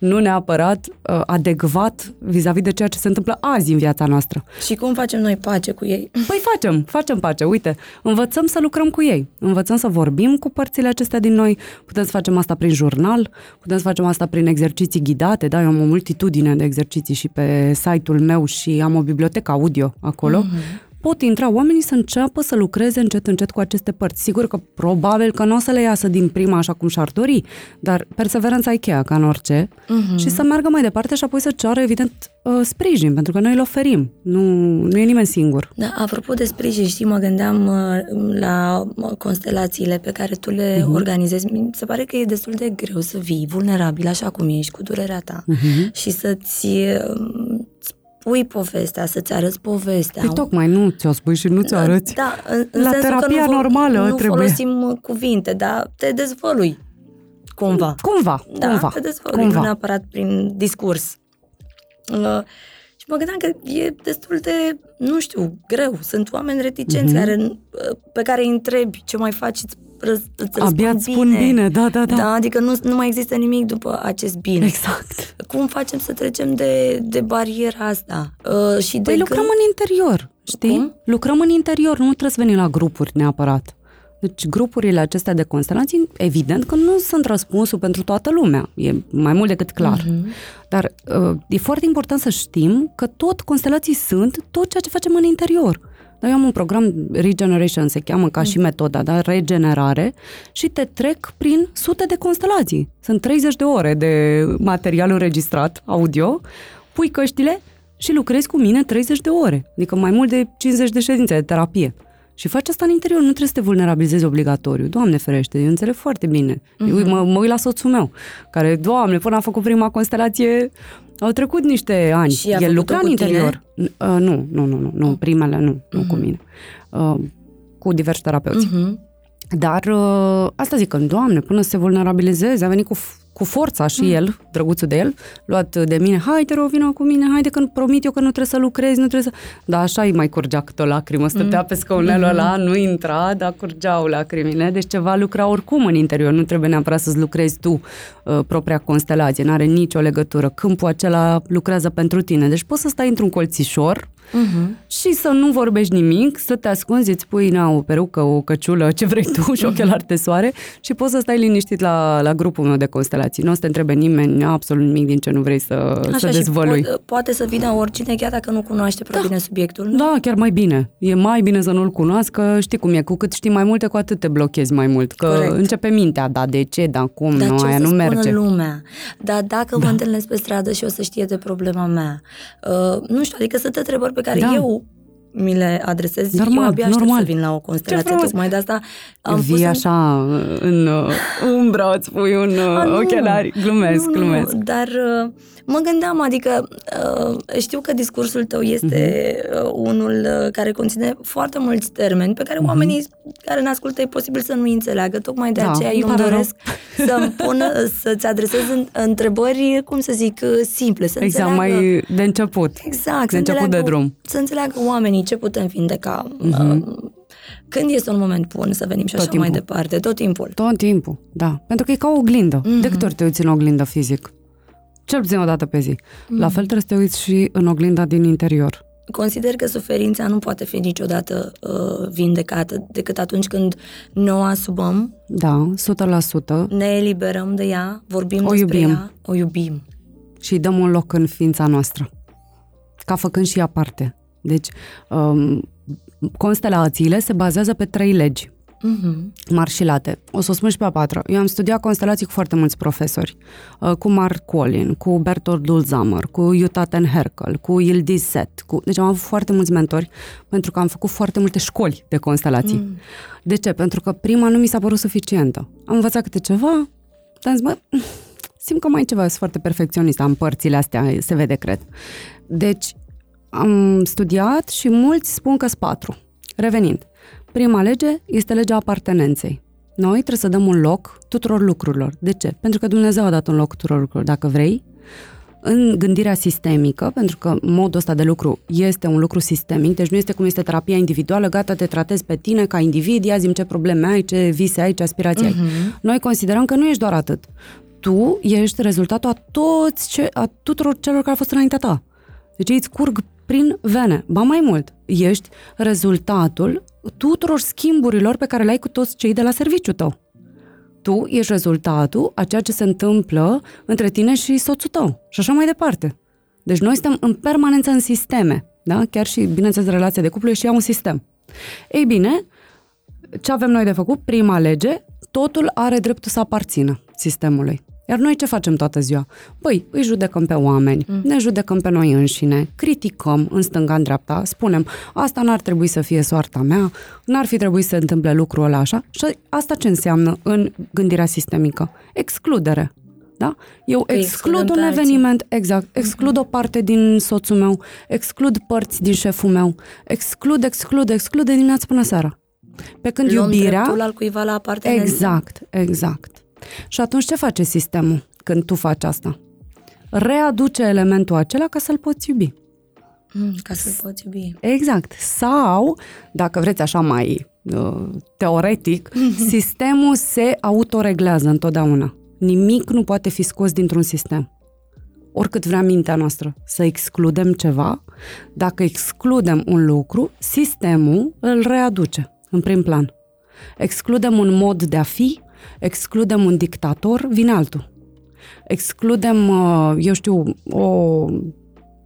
nu neapărat uh, adecvat vis-a-vis de ceea ce se întâmplă azi în viața noastră. Și cum facem noi pace cu ei? Păi facem, facem pace. Uite, învățăm să lucrăm cu ei. Învățăm să vorbim cu părțile acestea din noi. Putem să facem asta prin jurnal, putem să facem asta prin exerciții ghidate. Da, eu am o multitudine de exerciții și pe site-ul meu și am o bibliotecă audio acolo. Mm-hmm pot intra oamenii să înceapă să lucreze încet, încet cu aceste părți. Sigur că probabil că nu o să le iasă din prima așa cum și-ar dori, dar perseverența e cheia, ca în orice, uh-huh. și să meargă mai departe și apoi să ceară, evident, uh, sprijin, pentru că noi îl oferim. Nu, nu e nimeni singur. Da, apropo de sprijin, știi, mă gândeam uh, la constelațiile pe care tu le uh-huh. organizezi. Mi se pare că e destul de greu să vii vulnerabil așa cum ești, cu durerea ta uh-huh. și să-ți uh, spui povestea, să-ți arăți povestea. Păi tocmai nu ți-o spui și nu ți-o da, arăți. Da, în, în La terapia că nu, normală nu trebuie. folosim cuvinte, dar te dezvălui cumva. Cumva, da, cumva. te dezvălui, cumva. nu neapărat prin discurs. Uh, și mă gândeam că e destul de, nu știu, greu. Sunt oameni reticenți mm-hmm. care, uh, pe care îi întrebi ce mai faci, îți răz, îți Abia îți spun bine. bine, da, da, da. Da, adică nu, nu mai există nimic după acest bine. Exact. Cum facem să trecem de, de bariera asta? Uh, și de păi lucrăm în interior, știi? Cum? Lucrăm în interior, nu trebuie să venim la grupuri neapărat. Deci grupurile acestea de constelații, evident că nu sunt răspunsul pentru toată lumea, e mai mult decât clar. Uh-huh. Dar uh, e foarte important să știm că tot constelații sunt tot ceea ce facem în interior. Dar eu am un program Regeneration, se cheamă ca și metoda, da? regenerare, și te trec prin sute de constelații. Sunt 30 de ore de material înregistrat, audio, pui căștile și lucrezi cu mine 30 de ore, adică mai mult de 50 de ședințe de terapie. Și faci asta în interior, nu trebuie să te vulnerabilizezi obligatoriu. Doamne ferește, eu înțeleg foarte bine. Uh-huh. Eu mă, mă uit la soțul meu, care, doamne, până a făcut prima constelație, au trecut niște ani. Și El lucra în interior. Uh, nu, nu, nu, nu, nu, primele nu, uh-huh. nu cu mhm. mine. Uh, cu diversi terapeuți. Uh-huh. Dar uh, asta zic, că, doamne, până să se vulnerabilizeze, a venit cu cu forța și mm. el, drăguțul de el, luat de mine, hai te rog, vină cu mine, haide că promit eu că nu trebuie să lucrezi, nu trebuie să... Dar așa îi mai curgea câte o lacrimă, stătea mm. pe scaunelul mm-hmm. ăla, nu intra, dar curgeau lacrimile, deci ceva lucra oricum în interior, nu trebuie neapărat să-ți lucrezi tu uh, propria constelație, n-are nicio legătură. Câmpul acela lucrează pentru tine, deci poți să stai într-un colțișor, uh-huh. și să nu vorbești nimic, să te ascunzi, îți pui na, o perucă, o căciulă, ce vrei tu și ochelari de soare și poți să stai liniștit la, la grupul meu de constelații. Nu o să te întrebe nimeni absolut nimic din ce nu vrei să, Așa, să dezvălui. Po- poate să vină oricine, chiar dacă nu cunoaște prea da. bine subiectul. Nu? Da, chiar mai bine. E mai bine să nu-l cunoască, știi cum e, cu cât știi mai multe, cu atât te blochezi mai mult. Că Corect. începe mintea, da, de ce, da, cum, Dar nu, ce aia să nu merge. lumea? Dar dacă da. mă întâlnesc pe stradă și o să știe de problema mea, uh, nu știu, adică sunt întrebări pe care da. eu mi le adresez. Normal, eu abia normal. să vin la o constelație, tocmai de asta am Vii așa în, în uh, îți pui un uh, A, ochelari. Glumesc, nu, glumesc. Nu, dar uh, mă gândeam, adică știu că discursul tău este uh-huh. unul care conține foarte mulți termeni pe care uh-huh. oamenii care ne ascultă e posibil să nu înțeleagă. Tocmai de da, aceea eu îmi doresc să-mi pun, să-ți adresez întrebări, cum să zic, simple. Să exact, înțeleagă, mai de început. Exact. De început de drum. Să înțeleagă oamenii ce putem vindeca. Uh-huh. Când este un moment bun să venim și Tot așa timpul. mai departe? Tot timpul. Tot timpul, da. Pentru că e ca o oglindă. Mm-hmm. De câte ori te uiți în oglindă fizic? Cel puțin o dată pe zi. Mm-hmm. La fel trebuie să te uiți și în oglinda din interior. Consider că suferința nu poate fi niciodată uh, vindecată decât atunci când ne o asumăm. Da, 100%. Ne eliberăm de ea, vorbim o despre iubim. ea, o iubim. Și îi dăm un loc în ființa noastră. Ca făcând și ea parte. Deci, um, constelațiile se bazează pe trei legi. Uh-huh. Mari și late. O să o spun și pe a patra. Eu am studiat constelații cu foarte mulți profesori. Uh, cu Mark Collin, cu Bertolt Dulzamer, cu Jutaten Herkel, cu Yildiz Set. Cu... Deci am avut foarte mulți mentori pentru că am făcut foarte multe școli de constelații. Mm. De ce? Pentru că prima nu mi s-a părut suficientă. Am învățat câte ceva, dar am zis, bă, simt că mai e ceva, sunt foarte perfecționist, am părțile astea, se vede, cred. Deci, am studiat și mulți spun că sunt patru. Revenind, prima lege este legea apartenenței. Noi trebuie să dăm un loc tuturor lucrurilor. De ce? Pentru că Dumnezeu a dat un loc tuturor lucrurilor. Dacă vrei, în gândirea sistemică, pentru că modul ăsta de lucru este un lucru sistemic, deci nu este cum este terapia individuală, gata, te tratezi pe tine ca individ, ia ce probleme ai, ce vise ai, ce aspirații uh-huh. ai. Mhm. Noi considerăm că nu ești doar atât. Tu ești rezultatul a toți ce, a tuturor celor care au fost înaintea ta. Deci ei îți curg prin vene. Ba mai mult, ești rezultatul tuturor schimburilor pe care le ai cu toți cei de la serviciu tău. Tu ești rezultatul a ceea ce se întâmplă între tine și soțul tău și așa mai departe. Deci noi suntem în permanență în sisteme, da? Chiar și, bineînțeles, relația de cuplu e și ea un sistem. Ei bine, ce avem noi de făcut? Prima lege, totul are dreptul să aparțină sistemului. Iar noi ce facem toată ziua? Păi, îi judecăm pe oameni, mm. ne judecăm pe noi înșine, criticăm în stânga, în dreapta, spunem, asta n-ar trebui să fie soarta mea, n-ar fi trebuit să se întâmple lucrul ăla așa. Și asta ce înseamnă în gândirea sistemică? Excludere. Da? Eu că exclud un eveniment, exact, mhm. exclud mm-hmm. o parte din soțul meu, exclud părți din șeful meu, exclud, exclud, exclud de dimineața până seara. Pe când Luăm iubirea... al cuiva la apartenență. Exact, exact. Și atunci ce face sistemul când tu faci asta? Readuce elementul acela ca să-l poți iubi. Mm, ca să-l poți iubi. Exact. Sau, dacă vreți așa mai uh, teoretic, sistemul se autoreglează întotdeauna. Nimic nu poate fi scos dintr-un sistem. Oricât vrea mintea noastră să excludem ceva, dacă excludem un lucru, sistemul îl readuce în prim plan. Excludem un mod de a fi, excludem un dictator, vine altul. Excludem, uh, eu știu, o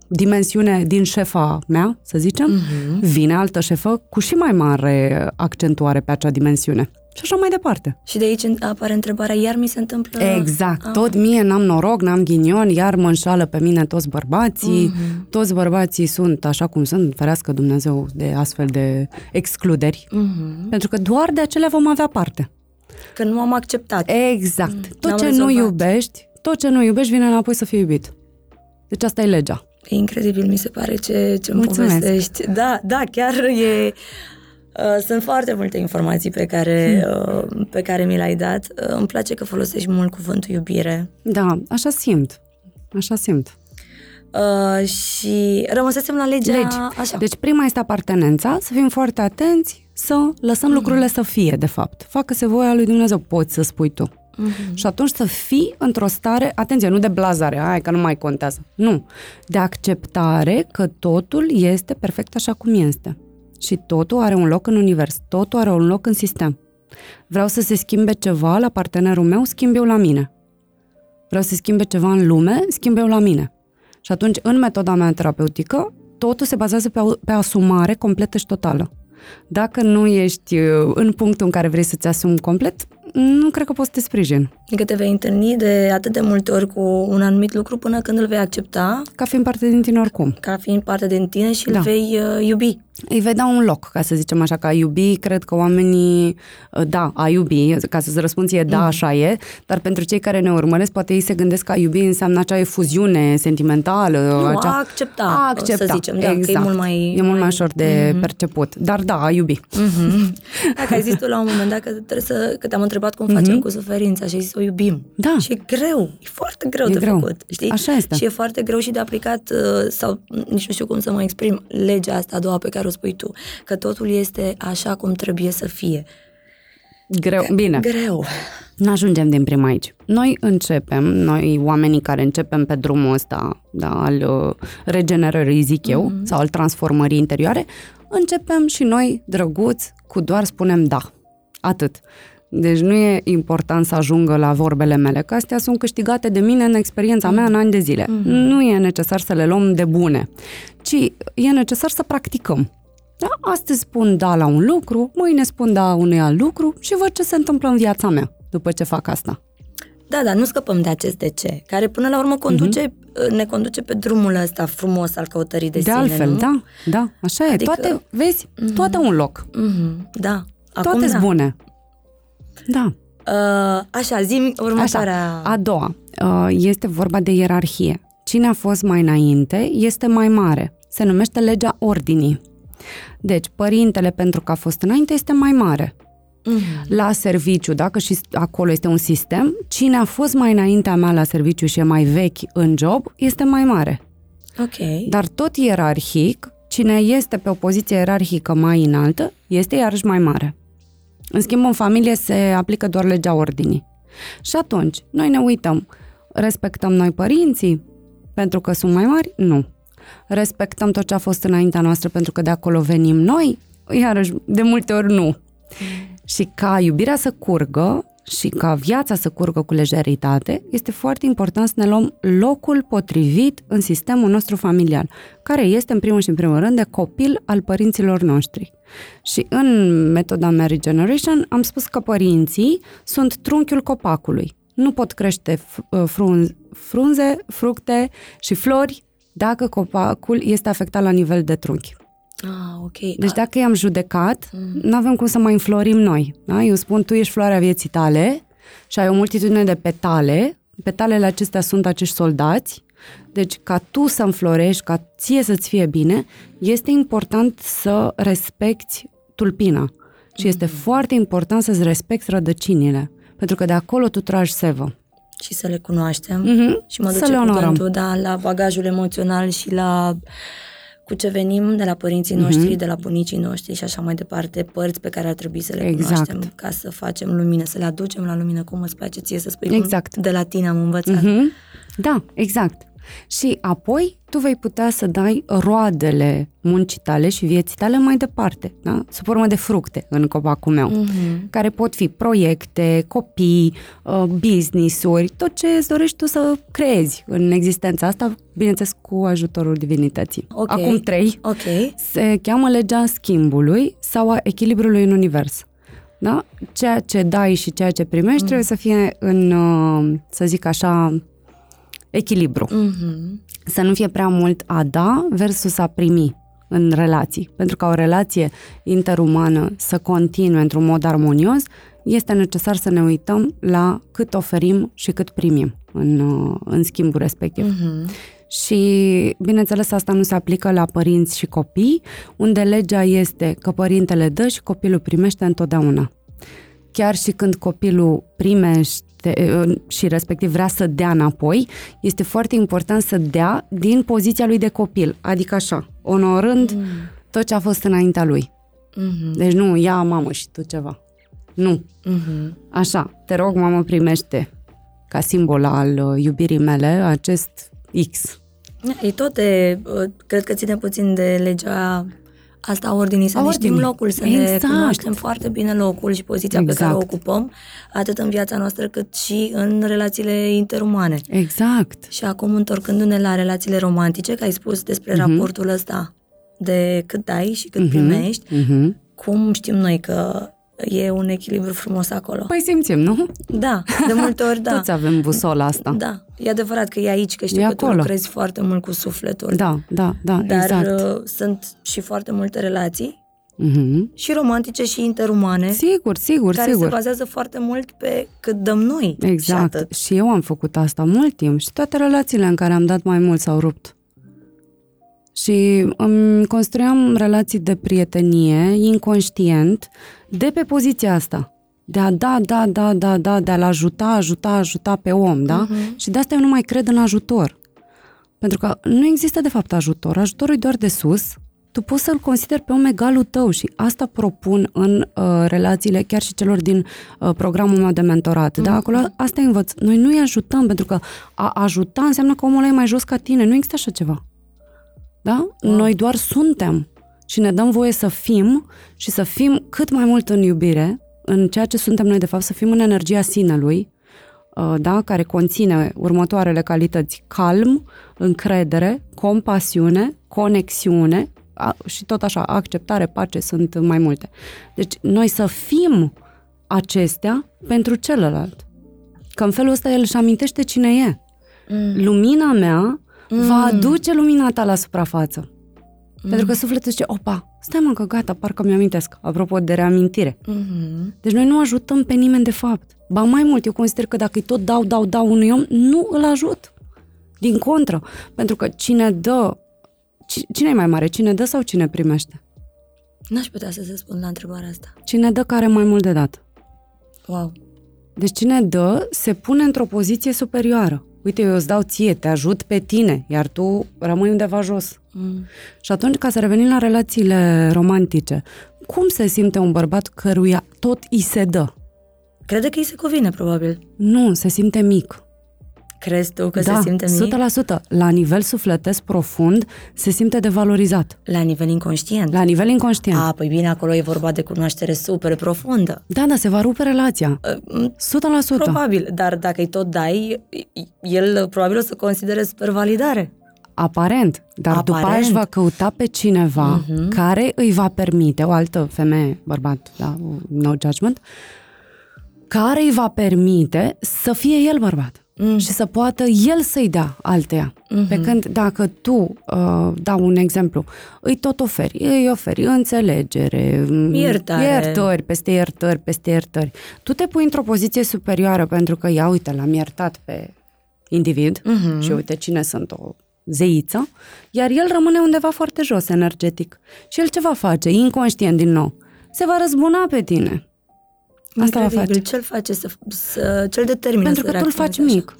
dimensiune din șefa mea, să zicem, uh-huh. vine altă șefă cu și mai mare accentuare pe acea dimensiune. Și așa mai departe. Și de aici apare întrebarea, iar mi se întâmplă... Exact. Ah. Tot mie n-am noroc, n-am ghinion, iar mă înșală pe mine toți bărbații. Uh-huh. Toți bărbații sunt așa cum sunt, ferească Dumnezeu de astfel de excluderi. Uh-huh. Pentru că doar de acelea vom avea parte. Că nu am acceptat. Exact. Mm, tot ce rezolvat. nu iubești, tot ce nu iubești vine înapoi să fie iubit. Deci asta e legea. E incredibil, mi se pare ce, ce îmi povestești. Da, da, chiar e... Uh, sunt foarte multe informații pe care, uh, pe care mi le-ai dat. Uh, îmi place că folosești mult cuvântul iubire. Da, așa simt. Așa simt. Uh, și rămăsesem la legea Legi. așa. Deci prima este apartenența, să fim foarte atenți, să lăsăm Mhm. lucrurile să fie, de fapt. Facă-se voia lui Dumnezeu, poți să spui tu. Mhm. Și atunci să fii într-o stare, atenție, nu de blazare, hai că nu mai contează. Nu, de acceptare că totul este perfect așa cum este. Și totul are un loc în univers, totul are un loc în sistem. Vreau să se schimbe ceva la partenerul meu, schimb eu la mine. Vreau să se schimbe ceva în lume, schimb eu la mine. Și atunci, în metoda mea terapeutică, totul se bazează pe, pe asumare completă și totală. Dacă nu ești uh, în punctul în care vrei să-ți asumi complet, nu cred că poți să te sprijin. Adică te vei întâlni de atât de multe ori cu un anumit lucru până când îl vei accepta Ca fiind parte din tine oricum. ca fiind parte din tine și Da. îl vei uh, iubi. Îi vei da un loc, ca să zicem așa, că a iubi, cred că oamenii, uh, da, a iubi, ca să-ți răspund ție, da, așa e, dar pentru cei care ne urmăresc, poate ei se gândesc că a iubi înseamnă acea efuziune sentimentală. Nu, acea... a accepta, a accepta, să zicem, da, că e exact. mult mai- E mult mai mai- ușor de perceput, dar da, a iubi. Dacă ai zis tu la un moment dat că, trebuie să, că te-am întrebat cum facem cu suferința și ai zis o iubim. Mhm. Da. Și e greu, e foarte greu E de greu. făcut. Știi? Așa este. Și e foarte greu și de aplicat, uh, sau nici nu știu cum să mă exprim, legea asta a doua pe care o spui tu, că totul este așa cum trebuie să fie. Greu, bine. Greu. Nu ajungem din prima aici. Noi începem, noi oamenii care începem pe drumul ăsta da, al uh, regenerării, zic eu, Mhm. sau al transformării interioare, începem și noi, drăguți, cu doar spunem da. Atât. Deci nu e important să ajungă la vorbele mele, că astea sunt câștigate de mine în experiența mea în ani de zile. Nu e necesar să le luăm de bune, ci e necesar să practicăm. Da? Astăzi spun da la un lucru, mâine spun da unui alt lucru și văd ce se întâmplă în viața mea după ce fac asta. Da, dar nu scăpăm de acest de ce, care până la urmă conduce, ne conduce pe drumul ăsta frumos al căutării de, Mhm. De, sine, altfel, nu? da, da, așa e. Adică- Toate, vezi, toate un loc. Mhm, da. Acum Toate da. sunt bune. Da. Uh, așa, zi următoarea... Așa. A doua, uh, este vorba de ierarhie. Cine a fost mai înainte este mai mare. Se numește legea ordinii. Deci, părintele, pentru că a fost înainte, este mai mare. Mhm. La serviciu, dacă și acolo este un sistem, cine a fost mai înaintea mea la serviciu și e mai vechi în job, este mai mare. Ok. Dar tot ierarhic, cine este pe o poziție ierarhică mai înaltă, este iarăși mai mare. În schimb, în familie se aplică doar legea ordinii. Și atunci, noi ne uităm, respectăm noi părinții pentru că sunt mai mari? Nu. Respectăm tot ce a fost înaintea noastră pentru că de acolo venim noi? Iarăși, de multe ori nu. Și ca iubirea să curgă și ca viața să curgă cu lejeritate, este foarte important să ne luăm locul potrivit în sistemul nostru familial, care este în primul și în primul rând de copil al părinților noștri. Și în metoda Mary Generation am spus că părinții sunt trunchiul copacului. Nu pot crește f- frunze, frunze, fructe și flori dacă copacul este afectat la nivel de trunchi. Ah, ok. Deci dacă i-am judecat, nu avem cum să mai înflorim noi. Da? Eu spun, tu ești floarea vieții tale și ai o multitudine de petale. Petalele acestea sunt acești soldați. Deci ca tu să înflorești, ca ție să-ți fie bine, este important să respecti tulpina. Și este foarte important să-ți respecti rădăcinile. Pentru că de acolo tu tragi sevă. și să le cunoaștem Mhm. și mă Să duce le onorăm. cuvântul da, la bagajul emoțional și la cu ce venim de la părinții noștri, de la bunicii noștri și așa mai departe, părți pe care ar trebui să le Mhm. Exact. cunoaștem ca să facem lumină, să le aducem la lumină, cum îți place ție să spui, Exact. cum de la tine am învățat. Mhm. Da, exact. Și apoi tu vei putea să dai roadele muncii tale și vieții tale mai departe, da? sub formă de fructe în copacul meu, Mhm. care pot fi proiecte, copii, uh, business-uri, tot ce îți dorești tu să creezi în existența asta, bineînțeles cu ajutorul divinității. Ok. Acum trei, Ok. se cheamă legea schimbului sau a echilibrului în univers. Da? Ceea ce dai și ceea ce primești Mm. trebuie să fie în, uh, să zic așa, echilibru. Mhm. Să nu fie prea mult a da versus a primi în relații. Pentru ca o relație interumană să continue într-un mod armonios, este necesar să ne uităm la cât oferim și cât primim în, uh, în schimbul respectiv. Mhm. Și, bineînțeles, asta nu se aplică la părinți și copii, unde legea este că părintele dă și copilul primește întotdeauna. Chiar și când copilul primește uh, și respectiv vrea să dea înapoi, este foarte important să dea din poziția lui de copil, adică așa, onorând mm. tot ce a fost înaintea lui. Mm-hmm. Deci nu, ia mamă și tu ceva. Nu. Mm-hmm. Așa, te rog, mamă, primește ca simbol al uh, iubirii mele acest X. E tot de, uh, cred că ține puțin de legea asta a ordinii, să ordinii. ne știm locul, să exact. ne cunoaștem foarte bine locul și poziția exact. pe care o exact. ocupăm, atât în viața noastră cât și în relațiile interumane. Exact. Și acum, întorcându-ne la relațiile romantice, că ai spus despre uh-huh. raportul ăsta de cât dai și cât uh-huh. primești, uh-huh. cum știm noi că e un echilibru frumos acolo. Păi simțim, nu? Da, de multe ori da. Toți avem busola asta. Da, e adevărat că e aici, că știu e că acolo. tu lucrezi foarte mult cu sufletul. Da, da, da, Dar exact. Uh, sunt și foarte multe relații Mm-hmm. Și romantice și interumane. Sigur, sigur, care sigur. se bazează foarte mult pe cât dăm noi. Exact. Și, și eu am făcut asta mult timp și toate relațiile în care am dat mai mult s-au rupt. Și îmi construiam relații de prietenie inconștient de pe poziția asta. De a da, da, da, da, da, de a-l ajuta, ajuta, ajuta pe om, da? Uh-huh. Și de asta eu nu mai cred în ajutor. Pentru că nu există de fapt ajutor. Ajutorul e doar de sus. Tu poți să-l consideri pe om egalul tău și asta propun în uh, relațiile chiar și celor din uh, programul meu de mentorat. Uh-huh. Da? Acolo asta învăț. Noi nu îi ajutăm pentru că a ajuta înseamnă că omul ăla e mai jos ca tine. Nu există așa ceva. Da? Wow. Noi doar suntem și ne dăm voie să fim și să fim cât mai mult în iubire, în ceea ce suntem noi de fapt, să fim în energia sinelui, uh, da? care conține următoarele calități calm, încredere, compasiune, conexiune și tot așa, acceptare, pace, sunt mai multe. Deci noi să fim acestea pentru celălalt. Că în felul ăsta el își amintește cine e. Mm. Lumina mea mm. va aduce lumina ta la suprafață. Mm. Pentru că sufletul zice, opa, stai mă că gata, parcă mi-amintesc, apropo de reamintire. Mm-hmm. Deci noi nu ajutăm pe nimeni de fapt. Ba mai mult, eu consider că dacă îi tot dau, dau, dau unui om, nu îl ajut. Din contră. Pentru că cine dă, cine e mai mare, cine dă sau cine primește? N-aș putea să se spun la întrebarea asta. Cine dă care mai mult de dat. Wow. Deci cine dă se pune într-o poziție superioară uite, eu îți dau ție, te ajut pe tine, iar tu rămâi undeva jos. Mm. Și atunci, ca să revenim la relațiile romantice, cum se simte un bărbat căruia tot îi se dă? Crede că îi se cuvine, probabil. Nu, se simte mic. Crezi tu că da, se simte mic? 100%. La nivel sufletesc profund se simte devalorizat. La nivel inconștient? La nivel inconștient. A, păi bine, acolo e vorba de cunoaștere super profundă. Da, da, se va rupe relația. 100%. Uh, probabil, dar dacă îi tot dai, el probabil o să considere super validare. Aparent, dar Aparent. după aia își va căuta pe cineva uh-huh. care îi va permite, o altă femeie, bărbat, da, no judgment, care îi va permite să fie el bărbat mm. și să poată el să-i dea alteia. Mm-hmm. Pe când dacă tu, uh, dau un exemplu, îi tot oferi, îi oferi înțelegere, mm, iertare. iertări, peste iertări, peste iertări, tu te pui într-o poziție superioară pentru că, ia uite, l-am iertat pe individ mm-hmm. și uite cine sunt o zeiță, iar el rămâne undeva foarte jos energetic. Și el ce va face? Inconștient din nou. Se va răzbuna pe tine. Asta va face. Ce-l face să, să ce-l determină Pentru că tu îl faci așa. mic.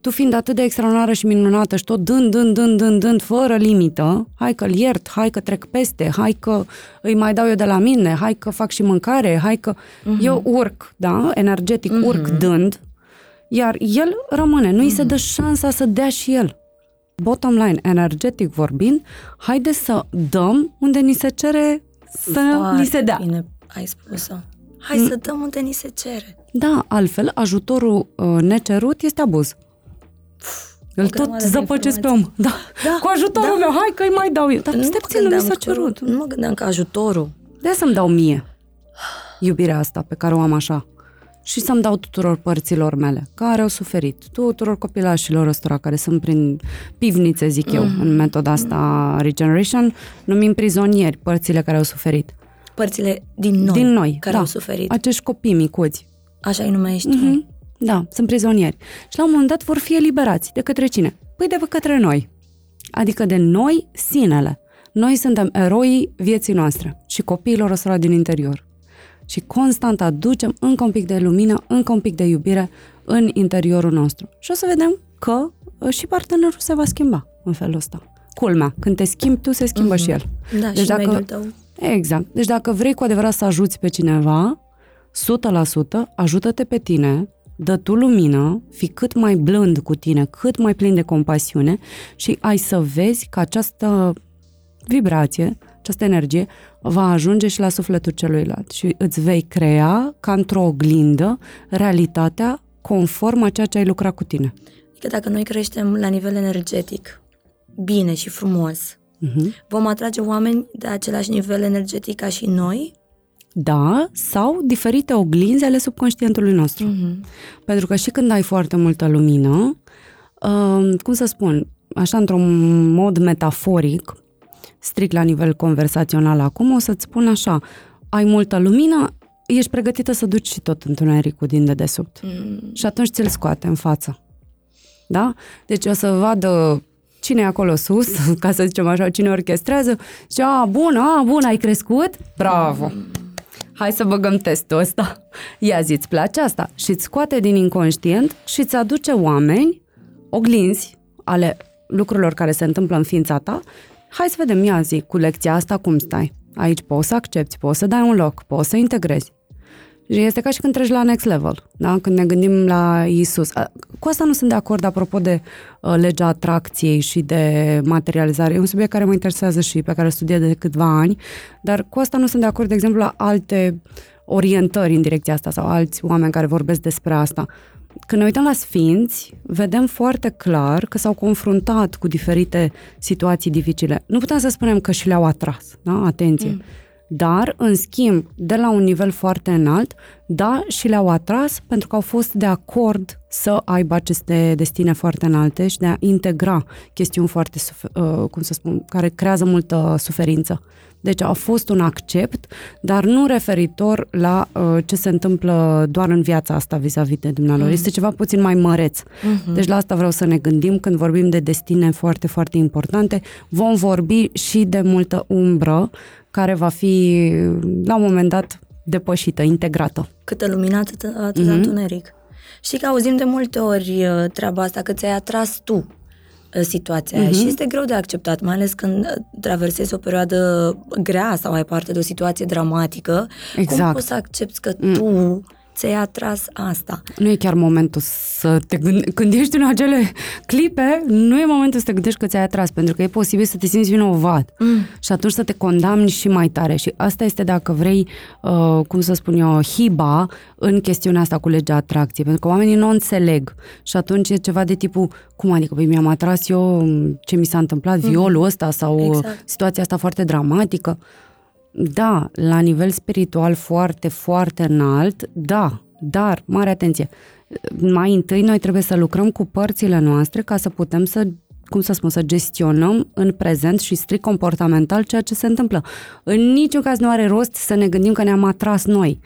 Tu fiind atât de extraordinară și minunată și tot dând, dând, dând, dând, dând, fără limită, hai că-l iert, hai că trec peste, hai că îi mai dau eu de la mine, hai că fac și mâncare, hai că uh-huh. eu urc, da, energetic uh-huh. urc dând, iar el rămâne, nu îi uh-huh. se dă șansa să dea și el. Bottom line, energetic vorbind, haide să dăm unde ni se cere să Foarte ni se dea. Bine ai spus-o. Hai mm. să dăm unde ni se cere. Da, altfel, ajutorul uh, necerut este abuz. Îl tot zăpăcesc pe om. Da. da. Cu ajutorul da. meu, hai că îi mai dau eu. Dar nu stai puțin, nu mi s-a cerut. Nu mă gândeam că ajutorul. De să-mi dau mie iubirea asta pe care o am așa. Și să-mi dau tuturor părților mele care au suferit, tuturor copilașilor ăstora care sunt prin pivnițe, zic eu, mm. în metoda asta Regeneration, numim prizonieri părțile care au suferit părțile din noi, din noi care da. au suferit. Acești copii micuți. Așa îi numești mm-hmm. Da, sunt prizonieri. Și la un moment dat vor fi eliberați. De către cine? Păi de către noi. adică de noi sinele. Noi suntem eroii vieții noastre și copiilor ăstora din interior. Și constant aducem încă un pic de lumină, încă un pic de iubire în interiorul nostru. Și o să vedem că uh, și partenerul se va schimba în felul ăsta. Culmea, când te schimbi tu, se schimbă uh-huh. și el. Da, deci și dacă, mediul tău. Exact. Deci dacă vrei cu adevărat să ajuți pe cineva, 100% ajută-te pe tine, dă tu lumină, fi cât mai blând cu tine, cât mai plin de compasiune și ai să vezi că această vibrație, această energie va ajunge și la sufletul celuilalt și îți vei crea ca într-o oglindă realitatea conform a ceea ce ai lucrat cu tine. Adică dacă noi creștem la nivel energetic bine și frumos, uh-huh. vom atrage oameni de același nivel energetic ca și noi? Da, sau diferite oglinzi ale subconștientului nostru. Uh-huh. Pentru că și când ai foarte multă lumină, uh, cum să spun, așa într-un mod metaforic, strict la nivel conversațional acum, o să-ți spun așa, ai multă lumină, ești pregătită să duci și tot întunericul din dedesubt. Mm. Și atunci ți-l scoate în față. Da? Deci o să vadă cine e acolo sus, ca să zicem așa, cine orchestrează, și a, bun, a, bun, ai crescut? Bravo! Mm. Hai să băgăm testul ăsta. Ia zi, îți place asta? Și îți scoate din inconștient și îți aduce oameni, oglinzi ale lucrurilor care se întâmplă în ființa ta Hai să vedem, ia zi, cu lecția asta cum stai? Aici poți să accepti, poți să dai un loc, poți să integrezi. Și este ca și când treci la next level, da? când ne gândim la Isus. Cu asta nu sunt de acord apropo de uh, legea atracției și de materializare. E un subiect care mă interesează și pe care îl studiez de câțiva ani, dar cu asta nu sunt de acord, de exemplu, la alte orientări în direcția asta sau alți oameni care vorbesc despre asta. Când ne uităm la sfinți, vedem foarte clar că s-au confruntat cu diferite situații dificile. Nu putem să spunem că și le-au atras, da? Atenție. Mm. Dar, în schimb, de la un nivel foarte înalt, da, și le-au atras pentru că au fost de acord să aibă aceste destine foarte înalte și de a integra chestiuni foarte, uh, cum să spun, care creează multă suferință. Deci a fost un accept, dar nu referitor la uh, ce se întâmplă doar în viața asta vis-a-vis de dumnealor. Mm. Este ceva puțin mai măreț. Mm-hmm. Deci la asta vreau să ne gândim când vorbim de destine foarte, foarte importante. Vom vorbi și de multă umbră care va fi la un moment dat depășită, integrată. Câtă lumină, atât, atât mm-hmm. întuneric. Și că auzim de multe ori uh, treaba asta, că ți-ai atras tu situația uh-huh. și este greu de acceptat, mai ales când traversezi o perioadă grea sau ai parte de o situație dramatică. Exact. Cum poți să accepti că mm. tu ți-ai atras asta. Nu e chiar momentul să te gândești, când ești în acele clipe, nu e momentul să te gândești că ți-ai atras, pentru că e posibil să te simți vinovat mm. și atunci să te condamni și mai tare. Și asta este, dacă vrei, uh, cum să spun eu, hiba în chestiunea asta cu legea atracției, pentru că oamenii nu înțeleg și atunci e ceva de tipul, cum adică, păi mi-am atras eu ce mi s-a întâmplat, mm. violul ăsta sau exact. situația asta foarte dramatică. Da, la nivel spiritual foarte, foarte înalt, da, dar, mare atenție, mai întâi noi trebuie să lucrăm cu părțile noastre ca să putem să cum să spun, să gestionăm în prezent și strict comportamental ceea ce se întâmplă. În niciun caz nu are rost să ne gândim că ne-am atras noi.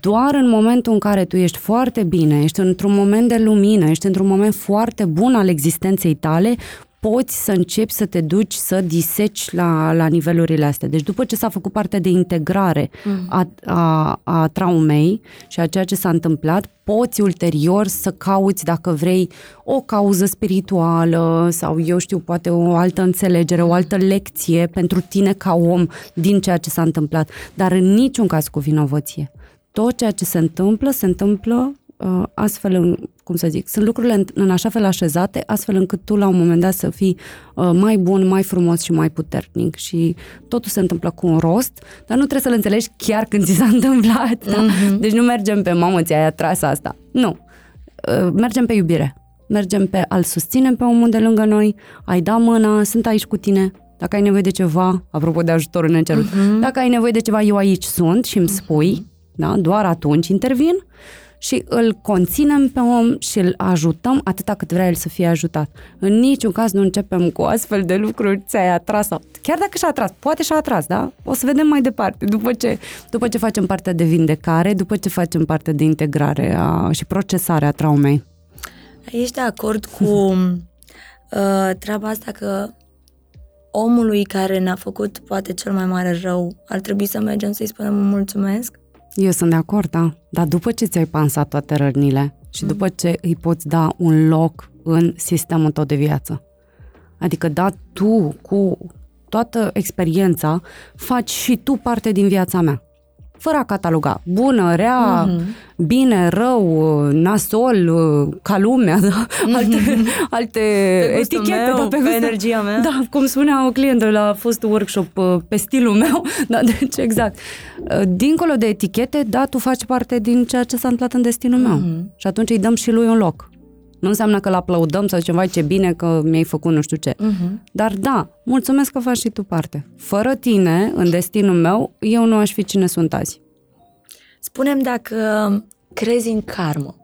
Doar în momentul în care tu ești foarte bine, ești într-un moment de lumină, ești într-un moment foarte bun al existenței tale, poți să începi să te duci să diseci la, la nivelurile astea. Deci după ce s-a făcut parte de integrare mm. a, a, a traumei și a ceea ce s-a întâmplat, poți ulterior să cauți, dacă vrei, o cauză spirituală sau, eu știu, poate o altă înțelegere, o altă lecție pentru tine ca om din ceea ce s-a întâmplat. Dar în niciun caz cu vinovăție. Tot ceea ce se întâmplă, se întâmplă uh, astfel, cum să zic, sunt lucrurile în, în așa fel așezate, astfel încât tu la un moment dat să fii uh, mai bun, mai frumos și mai puternic și totul se întâmplă cu un rost, dar nu trebuie să-l înțelegi chiar când ți s-a întâmplat. Da? Mm-hmm. Deci nu mergem pe mamă, ți-ai atras asta. Nu. Uh, mergem pe iubire. Mergem pe al susținem pe omul de lângă noi, ai da mâna, sunt aici cu tine, dacă ai nevoie de ceva, apropo de ajutorul necerut, uh-huh. dacă ai nevoie de ceva, eu aici sunt și îmi spui, uh-huh. da, doar atunci intervin și îl conținem pe om și îl ajutăm atâta cât vrea el să fie ajutat. În niciun caz nu începem cu astfel de lucruri, ți-ai atras sau... Chiar dacă și-a atras, poate și-a atras, da? O să vedem mai departe, după ce, după ce facem partea de vindecare, după ce facem parte de integrare a, și procesare a traumei. Ești de acord cu uh, treaba asta că omului care ne-a făcut poate cel mai mare rău, ar trebui să mergem să-i spunem mulțumesc? Eu sunt de acord, da. Dar după ce ți-ai pansat toate rănile și Mm. după ce îi poți da un loc în sistemul tău de viață. Adică, da, tu cu toată experiența faci și tu parte din viața mea. Fără a cataloga. Bună, rea, Mhm. bine, rău, nasol, ca lumea, da? alte, alte Pe gustul etichete. meu, da, pe, pe gustul- energia mea. Da, cum spunea o clientă la fostul workshop uh, pe stilul meu, da, deci exact. Uh, Dincolo de etichete, da, tu faci parte din ceea ce s-a întâmplat în destinul meu. Mhm. Și atunci îi dăm și lui un loc. Nu înseamnă că îl aplaudăm sau zicem, vai ce bine că mi-ai făcut nu știu ce. Mhm. Dar da, mulțumesc că faci și tu parte. Fără tine, în destinul meu, eu nu aș fi cine sunt azi. Spunem dacă crezi în karmă.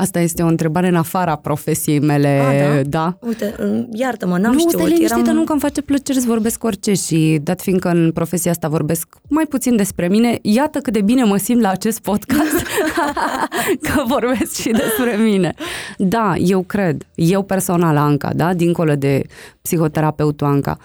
Asta este o întrebare în afara profesiei mele, A, da? Uite, iartă-mă, n-am nu, știut. stai liniștită, eram... nu că îmi face plăcere să vorbesc orice și dat fiindcă în profesia asta vorbesc mai puțin despre mine, iată cât de bine mă simt la acest podcast că vorbesc și despre mine. Da, eu cred, eu personal, Anca, da, dincolo de psihoterapeutul Anca,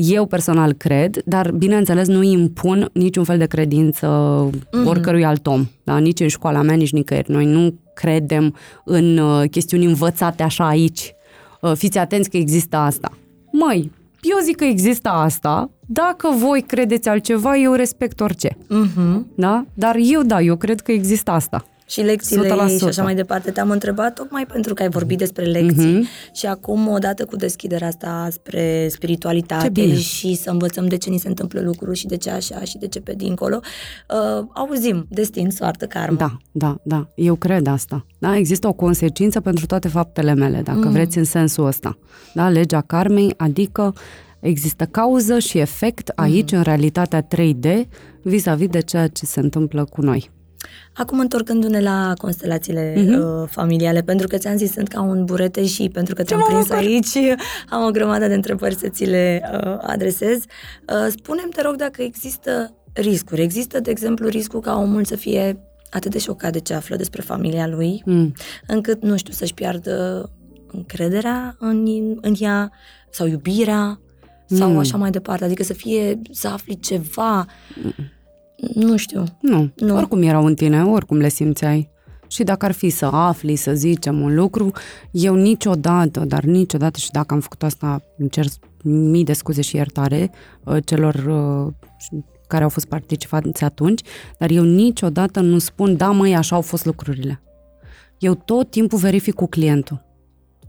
eu personal cred, dar bineînțeles nu impun niciun fel de credință mm-hmm. oricărui alt om, da? nici în școala mea, nici nicăieri. Noi nu credem în uh, chestiuni învățate așa aici. Uh, fiți atenți că există asta. Măi, eu zic că există asta, dacă voi credeți altceva, eu respect orice. Mhm. Da? Dar eu da, eu cred că există asta. Și lecțiile 100%. ei și așa mai departe. Te-am întrebat tocmai pentru că ai vorbit despre lecții mm-hmm. și acum, odată cu deschiderea asta spre Ce bine. spiritualitate și să învățăm de ce ni se întâmplă lucruri și de ce așa și de ce pe dincolo, uh, auzim destin, soartă, karmă. Da, da, da. Eu cred asta. Da, există o consecință pentru toate faptele mele, dacă mm. vreți în sensul ăsta. Da, legea karmei, adică există cauză și efect aici, mm. în realitatea 3D, vis-a-vis de ceea ce se întâmplă cu noi. Acum întorcându-ne la constelațiile Mhm. mm-hmm. uh, familiale, pentru că ți-am zis sunt ca un burete și pentru că te-am prins aici, am o grămadă de întrebări să ți le uh, adresez. Uh, spune-mi, te rog, dacă există riscuri. Există, de exemplu, riscul ca omul să fie atât de șocat de ce află despre familia lui, Mm. încât, nu știu, să-și piardă încrederea în, în ea sau iubirea sau Mm. așa mai departe. Adică să fie, să afli ceva, nu știu. Nu. Nu. nu, oricum erau în tine, oricum le simțeai. Și dacă ar fi să afli, să zicem un lucru, eu niciodată, dar niciodată și dacă am făcut asta, îmi cer mii de scuze și iertare uh, celor uh, care au fost participanți atunci, dar eu niciodată nu spun, da măi, așa au fost lucrurile. Eu tot timpul verific cu clientul.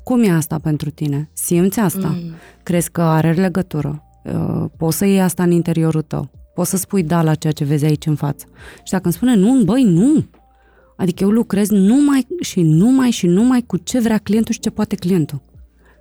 Cum e asta pentru tine? Simți asta? Mm. Crezi că are legătură? Uh, Poți să iei asta în interiorul tău? Poți să spui da la ceea ce vezi aici în față? Și dacă îmi spune nu, băi, nu. Adică eu lucrez numai și numai și numai cu ce vrea clientul și ce poate clientul.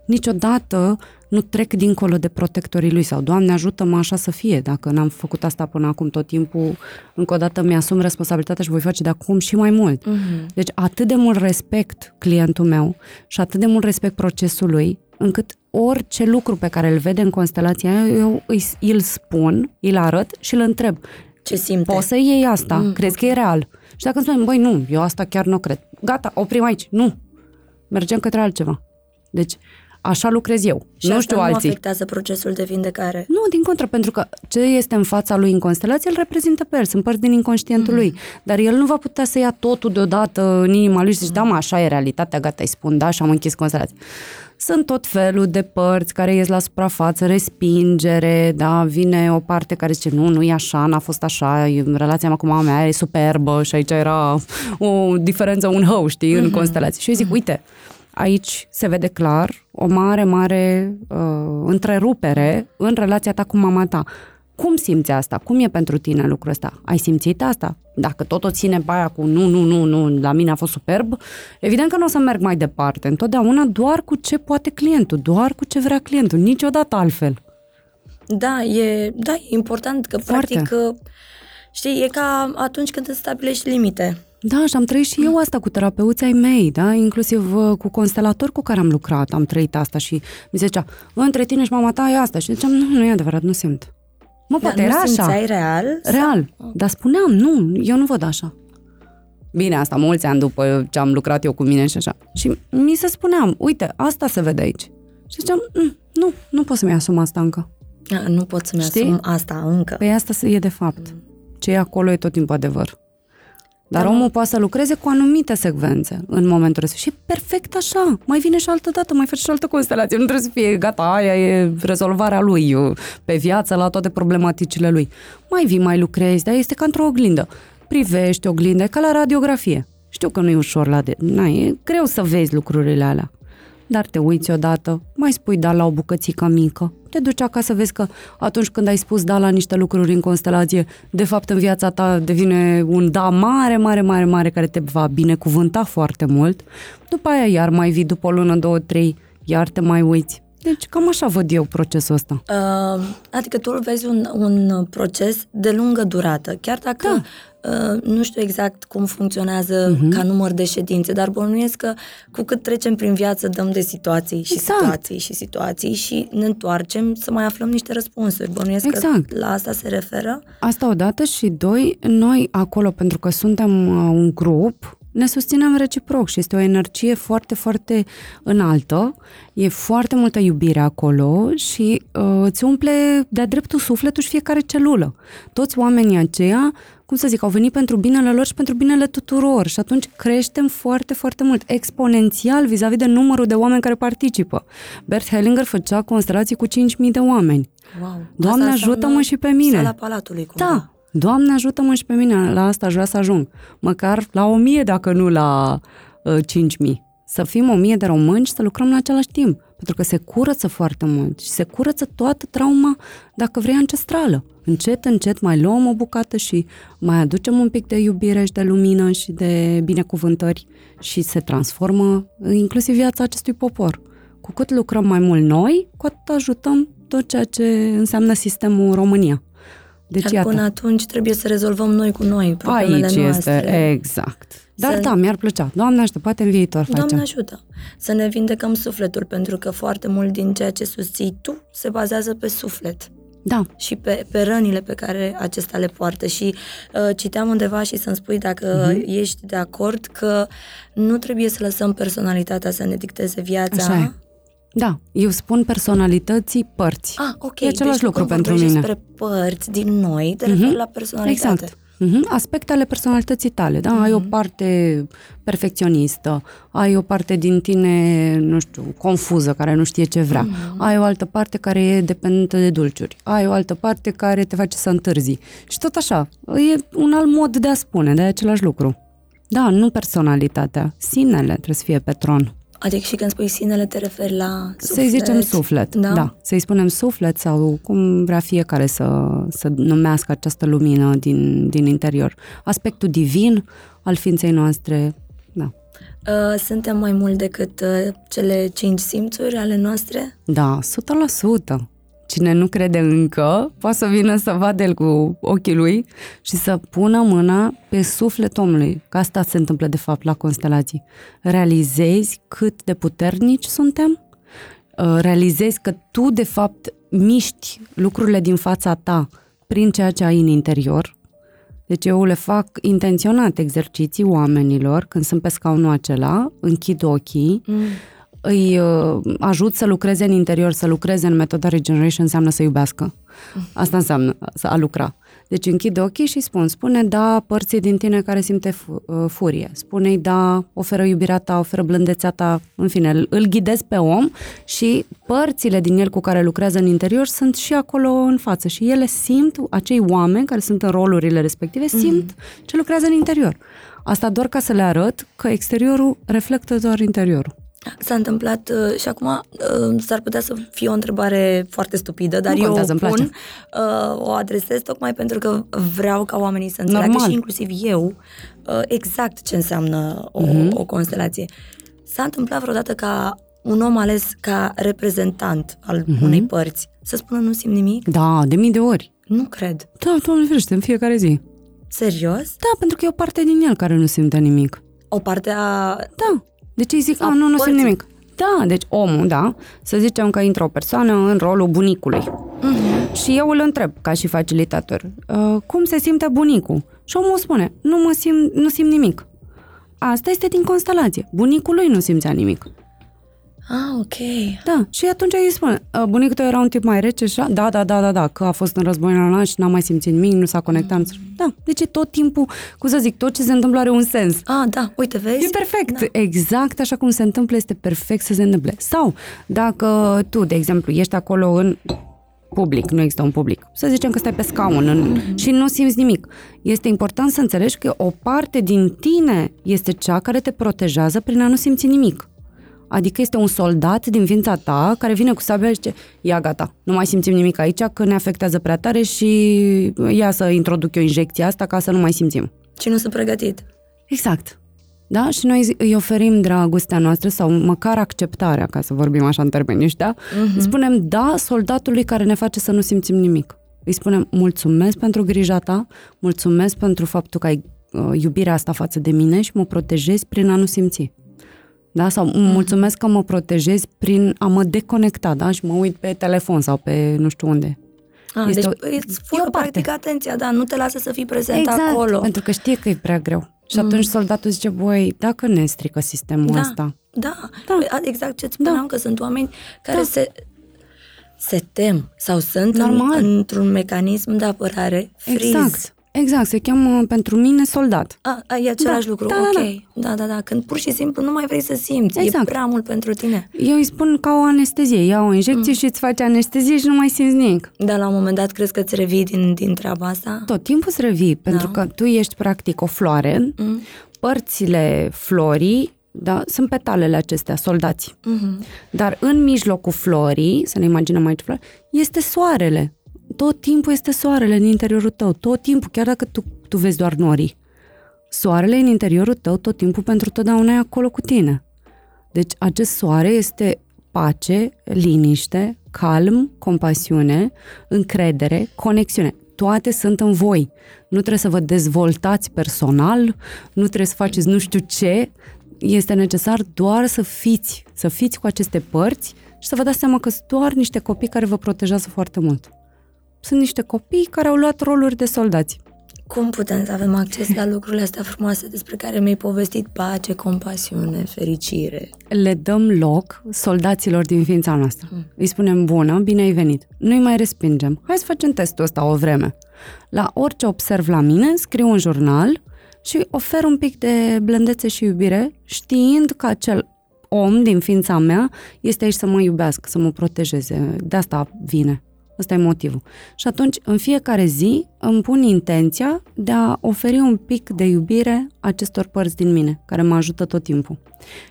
Niciodată nu trec dincolo de protectorii lui sau Doamne ajută-mă așa să fie. Dacă n-am făcut asta până acum tot timpul, încă o dată mi-asum responsabilitatea și voi face de acum și mai mult. Mhm. Deci atât de mult respect clientul meu și atât de mult respect procesul lui, încât orice lucru pe care îl vede în constelația aia, eu îi, îl spun, îl arăt și îl întreb. Ce simte? Poți să iei asta? Mm, Mm, Crezi că e real? Și dacă îmi spune, băi, nu, eu asta chiar nu cred. Gata, oprim aici. Nu. Mergem către altceva. Deci, așa lucrez eu. Și nu asta știu nu alții. afectează procesul de vindecare. Nu, din contră, pentru că ce este în fața lui în constelație îl reprezintă pe el, sunt părți din inconștientul lui. Dar el nu va putea să ia totul deodată în inima lui și să zice, da, mă, așa e realitatea, gata, îi spun, da, și am închis constelația. Sunt tot felul de părți care ies la suprafață, respingere, da, vine o parte care zice, nu, nu e așa, n-a fost așa, e- relația mea cu mama mea e superbă și aici era o diferență, un hău, știi, în constelație. Și eu zic, uite, aici se vede clar o mare, mare uh, întrerupere în relația ta cu mama ta. Cum simți asta? Cum e pentru tine lucrul ăsta? Ai simțit asta? Dacă tot o ține baia cu nu, nu, nu, nu, la mine a fost superb, evident că nu o să merg mai departe. Întotdeauna doar cu ce poate clientul, doar cu ce vrea clientul, niciodată altfel. Da, e, da, e important că, Foarte. practic, că, știi, e ca atunci când îți stabilești limite. Da, și am trăit și eu asta cu terapeuții ai mei, da? inclusiv uh, cu constelatori cu care am lucrat, am trăit asta și mi se zicea, între tine și mama ta e asta. Și ziceam, nu, nu e adevărat, nu simt. Mă, poate Dar era nu așa. simțeai real? Real. Dar spuneam, nu, eu nu văd așa. Bine, asta mulți ani după ce am lucrat eu cu mine și așa. Și mi se spuneam, uite, asta se vede aici. Și ziceam, mm, nu, nu pot să-mi asum asta încă. A, Nu pot să-mi Știi? asum asta încă. Păi asta e de fapt. Ce e acolo e tot timpul adevăr. Dar omul poate să lucreze cu anumite secvențe în momentul respectiv. Și e perfect așa. Mai vine și altă dată, mai face și altă constelație. Nu trebuie să fie gata, aia e rezolvarea lui eu, pe viață, la toate problematicile lui. Mai vii, mai lucrezi, dar este ca într-o oglindă. Privești oglinda, e ca la radiografie. Știu că nu e ușor la de... Na, e greu să vezi lucrurile alea. Dar te uiți odată, mai spui da la o bucățică mică, te duci acasă, vezi că atunci când ai spus da la niște lucruri în constelație, de fapt în viața ta devine un da mare, mare, mare, mare, care te va binecuvânta foarte mult. După aia iar mai vii după o lună, două, trei, iar te mai uiți. Deci cam așa văd eu procesul ăsta. Uh, adică tu îl vezi un, un proces de lungă durată, chiar dacă Da. uh, nu știu exact cum funcționează Mhm. ca număr de ședințe, dar bănuiesc că cu cât trecem prin viață dăm de situații și Exact. situații și situații și ne întoarcem să mai aflăm niște răspunsuri. Bănuiesc Exact. că la asta se referă. Asta odată și doi, noi acolo, pentru că suntem uh, un grup, ne susținem reciproc și este o energie foarte, foarte înaltă, e foarte multă iubire acolo și uh, îți umple de-a dreptul sufletul și fiecare celulă. Toți oamenii aceia, cum să zic, au venit pentru binele lor și pentru binele tuturor și atunci creștem foarte, foarte mult, exponențial vis-a-vis de numărul de oameni care participă. Bert Hellinger făcea constelații cu 5.000 de oameni. Wow. Doamne, Asta ajută-mă înseamnă și pe mine. Sala Palatului, cumva. Da, Doamne ajută-mă și pe mine, la asta aș vrea să ajung. Măcar la o mie, dacă nu la uh, cinci mii. Să fim o mie de români și să lucrăm la același timp. Pentru că se curăță foarte mult și se curăță toată trauma, dacă vrei, ancestrală. Încet, încet mai luăm o bucată și mai aducem un pic de iubire și de lumină și de binecuvântări și se transformă uh, inclusiv viața acestui popor. Cu cât lucrăm mai mult noi, cu atât ajutăm tot ceea ce înseamnă sistemul România. Deci, Dar iată, până atunci trebuie să rezolvăm noi cu noi problemele aici noastre. este, exact. Dar Să- da, mi-ar plăcea. Doamne ajută, poate în viitor facem. Doamne ajută să ne vindecăm sufletul, pentru că foarte mult din ceea ce susții tu se bazează pe suflet Da, și pe, pe rănile pe care acesta le poartă. Și uh, citeam undeva și să-mi spui dacă uh-huh. ești de acord că nu trebuie să lăsăm personalitatea să ne dicteze viața. Așa e. da. Eu spun personalității părți. Ah, ok. E același deci tu lucru când pentru vorbești mine. despre părți din noi, te referi la personalitate. Exact. Mhm, Aspecte ale personalității tale, da? Ai o parte perfecționistă, ai o parte din tine, nu știu, confuză, care nu știe ce vrea, ai o altă parte care e dependentă de dulciuri, ai o altă parte care te face să întârzi. Și tot așa, e un alt mod de a spune, de același lucru. Da, nu personalitatea, sinele trebuie să fie pe tron. Adică și când spui sinele te referi la suflet. Să-i zicem suflet, Da? da. Să-i spunem suflet sau cum vrea fiecare să, să numească această lumină din, din interior. Aspectul divin al ființei noastre, da. Uh, suntem mai mult decât uh, cele cinci simțuri ale noastre? Da, 100%. Cine nu crede încă, poate să vină să vadă el cu ochii lui și să pună mâna pe sufletul omului. Că asta se întâmplă de fapt la constelații. Realizezi cât de puternici suntem? Uh, Realizezi că tu de fapt miști lucrurile din fața ta prin ceea ce ai în interior. Deci eu le fac intenționat exerciții oamenilor când sunt pe scaunul acela, închid ochii, Mm. Îi uh, ajut să lucreze în interior, să lucreze în metoda Regeneration înseamnă să iubească. Asta înseamnă să a lucra. Deci închid ochii și spun, spune da părții din tine care simte fu- uh, furie. Spune-i da, oferă iubirea ta, oferă blândețea ta, în fine, îl- îl ghidez pe om și părțile din el cu care lucrează în interior sunt și acolo în față și ele simt, acei oameni care sunt în rolurile respective, simt ce lucrează în interior. Asta doar ca să le arăt că exteriorul reflectă doar interiorul. S-a întâmplat uh, și acum uh, s-ar putea să fie o întrebare foarte stupidă, dar Nu eu o contează, îmi pun, place. uh, o adresez tocmai pentru că vreau ca oamenii să înțeleagă Normal. și inclusiv eu uh, exact ce înseamnă o, Mhm. o constelație. S-a întâmplat vreodată ca un om ales ca reprezentant al Mhm. unei părți să spună nu simt nimic? Da, de mii de ori. Nu cred. Da, Doamne ferește, în fiecare zi. Serios? Da, pentru că e o parte din el care nu simte nimic. O parte a... Da. Deci îi zic, A a, nu, nu simt părții. nimic. Da, deci omul, da, să zicem că intră o persoană în rolul bunicului. Mhm. Și eu îl întreb, ca și facilitator, uh, cum se simte bunicul? Și omul spune, nu mă simt, nu simt nimic. Asta este din constelație. Bunicul lui nu simțea nimic. Ah, ok. Da, și atunci îi spune, "Uh, bunicul tău era un tip mai rece și a- da, da, da, da, da, că a fost în război în ăla și n-a mai simțit nimic, nu s-a conectat. Mm. Da, deci e tot timpul, cum să zic, tot ce se întâmplă are un sens. Ah, da, uite, vezi? E perfect, da. exact așa cum se întâmplă, este perfect să se întâmple. Sau, dacă tu, de exemplu, ești acolo în public, nu există un public, să zicem că stai pe scaun în, mm-hmm. și nu simți nimic. Este important să înțelegi că o parte din tine este cea care te protejează prin a nu simți nimic. Adică este un soldat din ființa ta care vine cu sabia și zice, ia gata, nu mai simțim nimic aici, că ne afectează prea tare și ia să introduc eu injecția asta ca să nu mai simțim. Și nu sunt pregătit. Exact. Da? Și noi zi- îi oferim dragostea noastră sau măcar acceptarea, ca să vorbim așa în termeni ăștia. Uh-huh. Îi spunem da soldatului care ne face să nu simțim nimic. Îi spunem mulțumesc pentru grija ta, mulțumesc pentru faptul că ai uh, iubirea asta față de mine și mă protejezi prin a nu simți. Da? Sau mulțumesc că mă protejezi prin a mă deconecta, da? Și mă uit pe telefon sau pe nu știu unde. Ah, Este deci o- îți e fură o parte. practic atenția, da, nu te lasă să fii prezent acolo. Mm. pentru că știe că e prea greu. Și atunci soldatul zice, băi, dacă ne strică sistemul Da, ăsta, da, Da. da. Exact ce spuneam, că sunt oameni care Da. se, se tem sau sunt în, Normal. într-un mecanism de apărare freeze. Exact. Exact, se cheamă pentru mine soldat. A, a, e același Da, lucru, da, da, ok. Da, da, da. Când pur și simplu nu mai vrei să simți, Exact. e prea mult pentru tine. Eu îi spun ca o anestezie. Ia o injecție mm. și îți face anestezie și nu mai simți nimic. Dar la un moment dat crezi că îți revii din, din treaba asta? Tot timpul îți revii, pentru că tu ești practic o floare, mm. părțile florii da, sunt petalele acestea, soldați. Mm-hmm. Dar în mijlocul florii, să ne imaginăm aici floare, este soarele. Tot timpul este soarele în interiorul tău, tot timpul, chiar dacă tu, tu vezi doar norii. Soarele în interiorul tău tot timpul pentru totdeauna e acolo cu tine. Deci acest soare este pace, liniște, calm, compasiune, încredere, conexiune. Toate sunt în voi. Nu trebuie să vă dezvoltați personal, nu trebuie să faceți nu știu ce. Este necesar doar să fiți, să fiți cu aceste părți și să vă dați seama că sunt doar niște copii care vă protejează foarte mult. Sunt niște copii care au luat roluri de soldați. Cum putem să avem acces la lucrurile astea frumoase despre care mi-ai povestit? Pace, compasiune, fericire. le dăm loc soldaților din ființa noastră. Mm. Îi spunem, bună, bine ai venit. Nu-i mai respingem. Hai să facem testul ăsta o vreme. La orice observ la mine, scriu un jurnal și ofer un pic de blândețe și iubire, știind că acel om din ființa mea este aici să mă iubească, să mă protejeze. De asta vine. Ăsta e motivul. Și atunci, în fiecare zi, îmi pun intenția de a oferi un pic de iubire acestor părți din mine, care mă ajută tot timpul.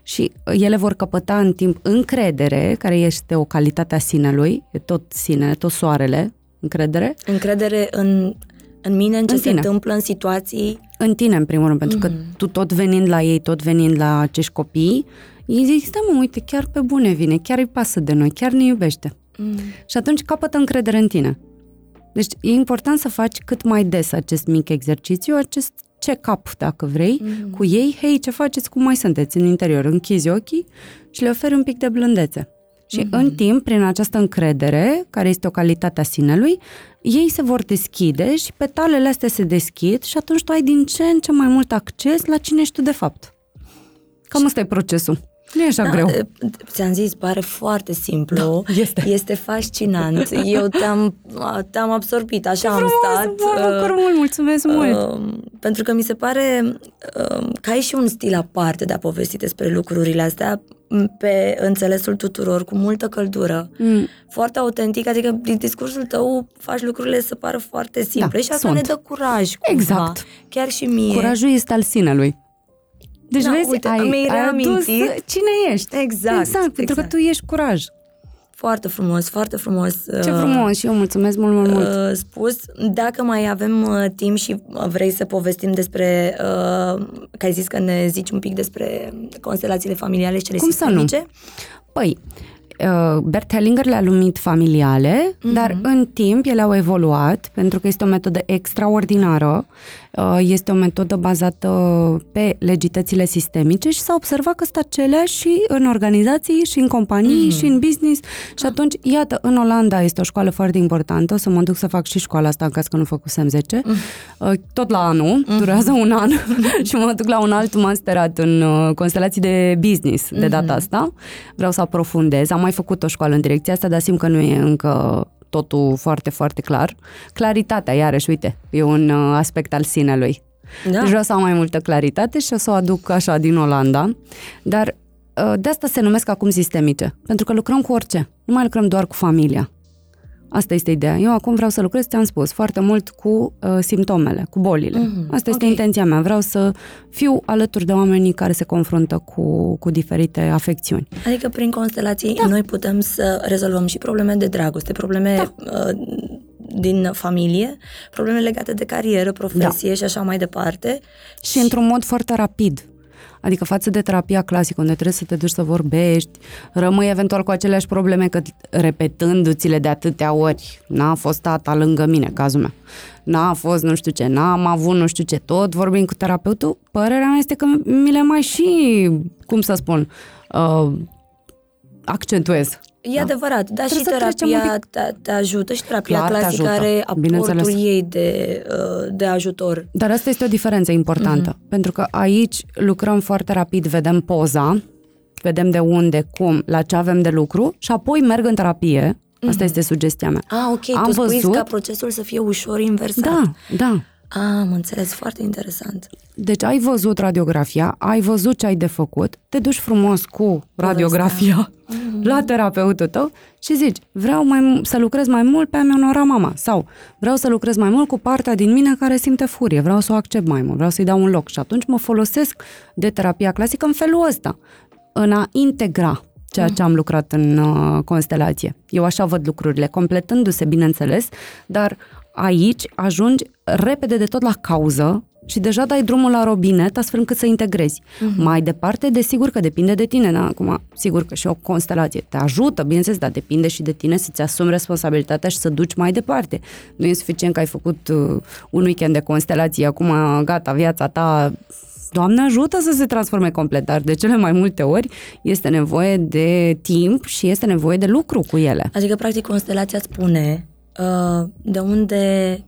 Și ele vor căpăta în timp încredere, care este o calitate a sinelui, e tot sine, tot soarele, încredere, Încredere în, în mine, în ce În se tine. întâmplă în situații. în tine, în primul rând, pentru că tu tot venind la ei, tot venind la acești copii, ei zic, stai mă, uite, chiar pe bune vine, chiar îi pasă de noi, chiar ne iubește. Mm. Și atunci capătă încredere în tine. Deci e important să faci cât mai des acest mic exercițiu, acest check-up, dacă vrei, mm. cu ei. Hei, ce faceți? Cum mai sunteți în interior? Închizi ochii și le oferi un pic de blândețe. Și mm-hmm. în timp, prin această încredere, care este o calitate a sinelui, ei se vor deschide și petalele astea se deschid și atunci tu ai din ce în ce mai mult acces la cine ești tu de fapt. Cam ăsta e procesul. Nu e așa da, greu. e, Ți-am zis, pare foarte simplu. Da, este. Este fascinant. Eu te-am, te-am absorbit, așa am Frumos, stat. mă bucur uh, mult, mulțumesc mult. Um, pentru că mi se pare um, că ai și un stil aparte de a povesti despre lucrurile astea m, pe înțelesul tuturor, cu multă căldură, Mm. foarte autentic, adică din discursul tău faci lucrurile să pară foarte simple Da, și asta sunt. ne dă curaj cumva. Exact. Chiar și mie. Curajul este al sinelui. Deci Da, vezi, uite, ai, mi-ai ai adus reamintit. cine ești. Exact, Exact, pentru că exact. tu ești curaj. Foarte frumos, foarte frumos. Ce uh, frumos și eu mulțumesc mult, mult, mult. uh, spus. Dacă mai avem uh, timp și vrei să povestim despre, uh, că ai zis că ne zici un pic despre constelațiile familiale și cele Cum să nu? sistemice, Păi, uh, Bert Hellinger le-a numit familiale, mm-hmm. dar în timp ele au evoluat pentru că este o metodă extraordinară, uh, este o metodă bazată pe legitățile sistemice și s-a observat că sunt aceleași și în organizații, și în companii, mm-hmm. și în business. Și atunci, iată, în Olanda este o școală foarte importantă, o să mă duc să fac și școala asta în caz că nu făcusem 10, mm-hmm. tot la anul, mm-hmm. durează un an și mă duc la un alt masterat în constelații de business de data asta. Vreau să aprofundez. Am mai făcut o școală în direcția asta, dar simt că nu e încă totul foarte, foarte clar. Claritatea, iarăși, uite, e un uh, aspect al sinelui. Da. Deci vreau să am mai multă claritate și o să o aduc așa din Olanda. Dar uh, de asta se numesc acum sistemice, pentru că lucrăm cu orice. Nu mai lucrăm doar cu familia. Asta este ideea. Eu acum vreau să lucrez, ți-am spus, foarte mult cu uh, simptomele, cu bolile. Mm-hmm. Asta este okay. intenția mea. Vreau să fiu alături de oamenii care se confruntă cu, cu diferite afecțiuni. Adică prin constelații da. noi putem să rezolvăm și probleme de dragoste, probleme da. uh, din familie, probleme legate de carieră, profesie da. și așa mai departe. Și, și într-un mod foarte rapid. Adică față de terapia clasică, unde trebuie să te duci să vorbești, rămâi eventual cu aceleași probleme, că repetându-ți-le de atâtea ori, n-a fost tata lângă mine, cazul meu, n-a fost nu știu ce, n-am avut nu știu ce, tot vorbim cu terapeutul, părerea mea este că mi le mai și, cum să spun, uh, accentuez. E da? adevărat, dar Trebuie și terapia te, te ajută și terapia Clar, clasică are aportul ei de, uh, de ajutor. Dar asta este o diferență importantă, mm-hmm. pentru că aici lucrăm foarte rapid, vedem poza, vedem de unde, cum, la ce avem de lucru și apoi merg în terapie. Asta mm-hmm. este sugestia mea. Ah, ok, Am tu spui văzut... ca procesul să fie ușor inversat. Da, da. Am înțeles, foarte interesant. Deci ai văzut radiografia, ai văzut ce ai de făcut, te duci frumos cu radiografia mm-hmm. la terapeutul tău și zici, vreau mai, să lucrez mai mult pe a-mi onora mama sau vreau să lucrez mai mult cu partea din mine care simte furie, vreau să o accept mai mult, vreau să-i dau un loc și atunci mă folosesc de terapia clasică în felul ăsta, în a integra ceea ce am lucrat în uh, constelație. Eu așa văd lucrurile, completându-se, bineînțeles, dar aici ajungi repede de tot la cauză și deja dai drumul la robinet astfel încât să integrezi. Uh-huh. Mai departe, desigur că depinde de tine. Da? Acum, sigur că și o constelație te ajută, bineînțeles, dar depinde și de tine să-ți asumi responsabilitatea și să duci mai departe. Nu e suficient că ai făcut uh, un weekend de constelație, acum gata, viața ta Doamne ajută să se transforme complet, dar de cele mai multe ori este nevoie de timp și este nevoie de lucru cu ele. Adică, practic, constelația spune uh, de unde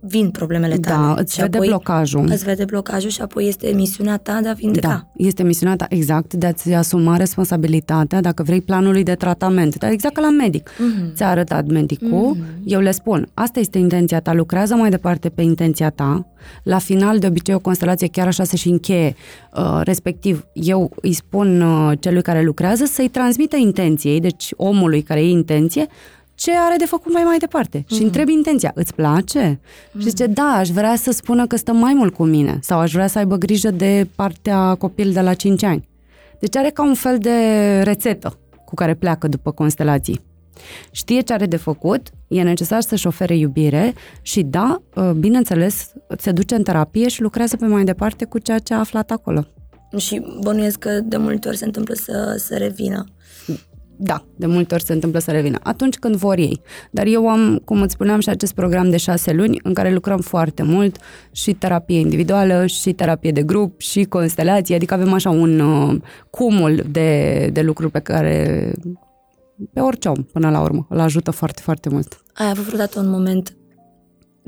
vin problemele da, tale. Da, îți și vede apoi, blocajul. Îți vede blocajul și apoi este misiunea ta de a vindeca. Da, este misiunea ta, exact, de a-ți asuma responsabilitatea, dacă vrei planului de tratament. Dar exact ca la medic. Mm-hmm. Ți-a arătat medicul, mm-hmm. eu le spun, asta este intenția ta, lucrează mai departe pe intenția ta. La final, de obicei, o constelație chiar așa se și încheie. Uh, respectiv, eu îi spun uh, celui care lucrează să-i transmită intenției, deci omului care e intenție, ce are de făcut mai mai departe. Mm-hmm. Și mhm. întrebi intenția, îți place? Mm-hmm. Și zice, da, aș vrea să spună că stă mai mult cu mine sau aș vrea să aibă grijă de partea copil de la 5 ani. Deci are ca un fel de rețetă cu care pleacă după constelații. Știe ce are de făcut, e necesar să-și ofere iubire și da, ă, bineînțeles, se duce în terapie și lucrează pe mai departe cu ceea ce a aflat acolo. Și bănuiesc că de multe ori se întâmplă să, să revină da, de multe ori se întâmplă să revină, atunci când vor ei. Dar eu am, cum îți spuneam, și acest program de șase luni în care lucrăm foarte mult și terapie individuală și terapie de grup și constelație, adică avem așa un uh, cumul de, de lucruri pe care pe orice om, până la urmă, îl ajută foarte, foarte mult. Ai avut vreodată un moment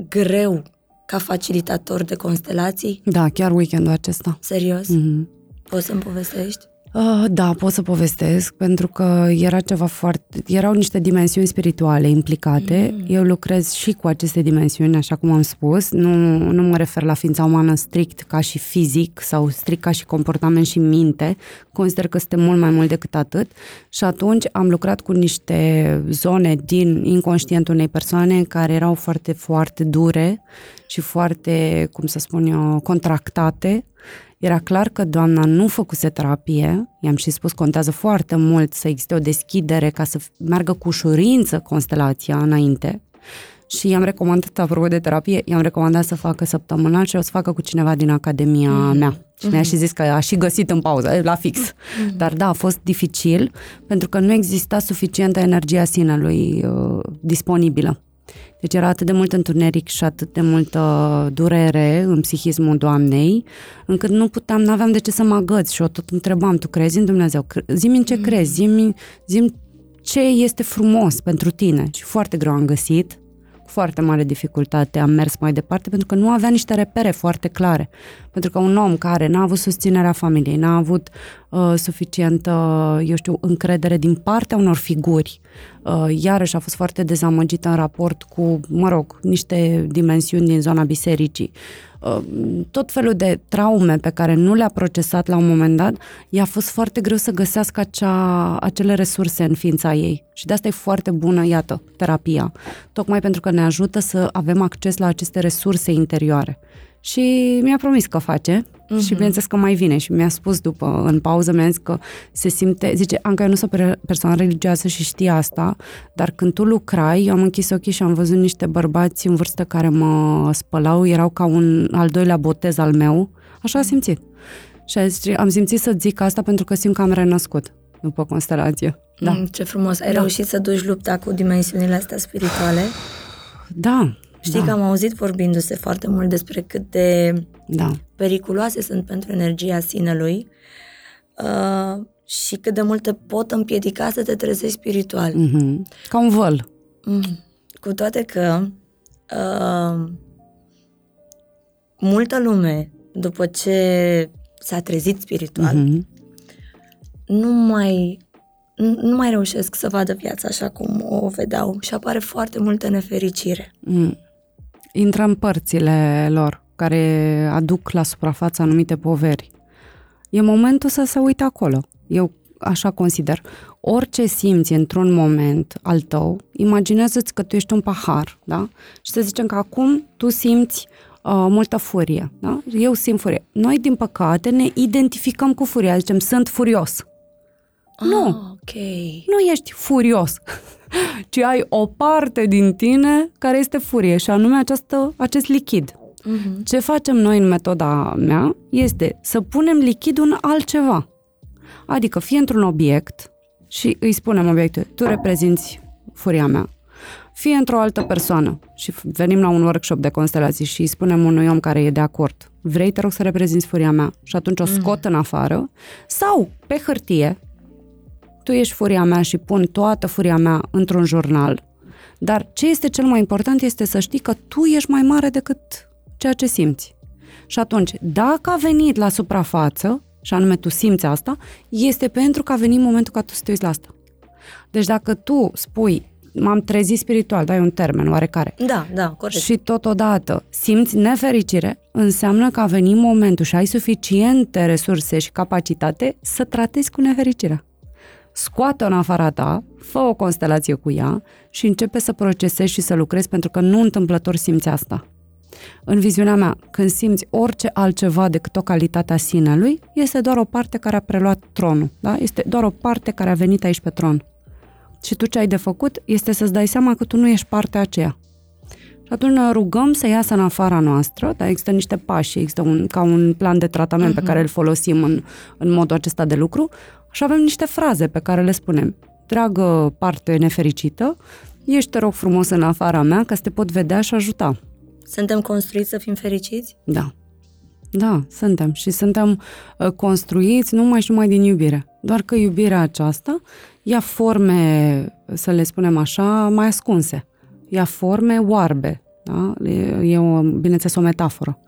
greu ca facilitator de constelații? Da, chiar weekendul acesta. Serios? Mm-hmm. Poți să-mi povestești? Uh, da, pot să povestesc, pentru că era ceva foarte... erau niște dimensiuni spirituale implicate. Mm. Eu lucrez și cu aceste dimensiuni, așa cum am spus. Nu, nu mă refer la ființa umană strict ca și fizic sau strict ca și comportament și minte. Consider că este mult mai mult decât atât. Și atunci am lucrat cu niște zone din inconștientul unei persoane care erau foarte, foarte dure și foarte, cum să spun eu, contractate era clar că doamna nu făcuse terapie, i-am și spus, contează foarte mult să existe o deschidere ca să meargă cu ușurință constelația înainte și i-am recomandat, apropo de terapie, i-am recomandat să facă săptămânal și o să facă cu cineva din academia mm. mea. Și mi-a și zis că a și găsit în pauză, la fix. Mm. Dar da, a fost dificil pentru că nu exista suficientă energie a sinelui uh, disponibilă. Deci era atât de mult întuneric și atât de multă durere în psihismul doamnei, încât nu puteam, nu aveam de ce să mă agăț și o tot întrebam, tu crezi în Dumnezeu? Zi-mi în ce mm. crezi, zi-mi, zi ce este frumos pentru tine. Și foarte greu am găsit, foarte mare dificultate am mers mai departe pentru că nu avea niște repere foarte clare. Pentru că un om care n-a avut susținerea familiei, n-a avut uh, suficientă, eu știu, încredere din partea unor figuri, uh, iarăși a fost foarte dezamăgită în raport cu, mă rog, niște dimensiuni din zona bisericii. Uh, tot felul de traume pe care nu le-a procesat la un moment dat, i-a fost foarte greu să găsească acea, acele resurse în ființa ei. Și de asta e foarte bună, iată, terapia. Tocmai pentru că ne ajută să avem acces la aceste resurse interioare. Și mi-a promis că face uh-huh. și bineînțeles că mai vine și mi-a spus după, în pauză, mi-a zis că se simte, zice, Anca, eu nu sunt persoană religioasă și știi asta, dar când tu lucrai, eu am închis ochii și am văzut niște bărbați în vârstă care mă spălau, erau ca un al doilea botez al meu, așa a simțit. Și a zis, am simțit să zic asta pentru că simt că am renăscut după constelație. Da. Mm, ce frumos! Ai da. reușit să duci lupta cu dimensiunile astea spirituale? Da, Știi da. că am auzit vorbindu-se foarte mult despre cât de da. periculoase sunt pentru energia sinelui uh, și cât de mult te pot împiedica să te trezești spiritual. Mm-hmm. Ca un văl. Mm. Cu toate că uh, multă lume, după ce s-a trezit spiritual, mm-hmm. nu mai nu mai reușesc să vadă viața așa cum o vedeau și apare foarte multă nefericire. Mm intră în părțile lor, care aduc la suprafață anumite poveri. E momentul să se uite acolo. Eu așa consider. Orice simți într-un moment al tău, imaginează-ți că tu ești un pahar, da? Și să zicem că acum tu simți uh, multă furie, da? Eu simt furie. Noi, din păcate, ne identificăm cu furia, zicem, sunt furios. Ah, nu. ok. Nu ești furios. ci ai o parte din tine care este furie și anume această, acest lichid. Uh-huh. Ce facem noi în metoda mea este să punem lichidul în altceva. Adică fie într-un obiect și îi spunem obiectul, tu reprezinți furia mea, fie într-o altă persoană și venim la un workshop de constelații și îi spunem unui om care e de acord, vrei, te rog să reprezinți furia mea și atunci o scot uh-huh. în afară sau pe hârtie, tu ești furia mea și pun toată furia mea într-un jurnal, dar ce este cel mai important este să știi că tu ești mai mare decât ceea ce simți. Și atunci, dacă a venit la suprafață, și anume tu simți asta, este pentru că a venit momentul ca tu să te uiți la asta. Deci dacă tu spui, m-am trezit spiritual, dai un termen oarecare. Da, da, corect. Și totodată simți nefericire, înseamnă că a venit momentul și ai suficiente resurse și capacitate să tratezi cu nefericirea scoate-o în afara ta, fă o constelație cu ea și începe să procesezi și să lucrezi pentru că nu întâmplător simți asta. În viziunea mea, când simți orice altceva decât o calitate a sinelui, este doar o parte care a preluat tronul, da? Este doar o parte care a venit aici pe tron. Și tu ce ai de făcut este să-ți dai seama că tu nu ești partea aceea. Și atunci ne rugăm să iasă în afara noastră, dar există niște pași, există un, ca un plan de tratament uh-huh. pe mhm. care îl folosim în, în modul acesta de lucru, și avem niște fraze pe care le spunem. Dragă parte nefericită, ești, te rog frumos, în afara mea ca să te pot vedea și ajuta. Suntem construiți să fim fericiți? Da. Da, suntem. Și suntem uh, construiți numai și numai din iubire. Doar că iubirea aceasta ia forme, să le spunem așa, mai ascunse. Ia forme oarbe. Da? E, o, bineînțeles, o metaforă.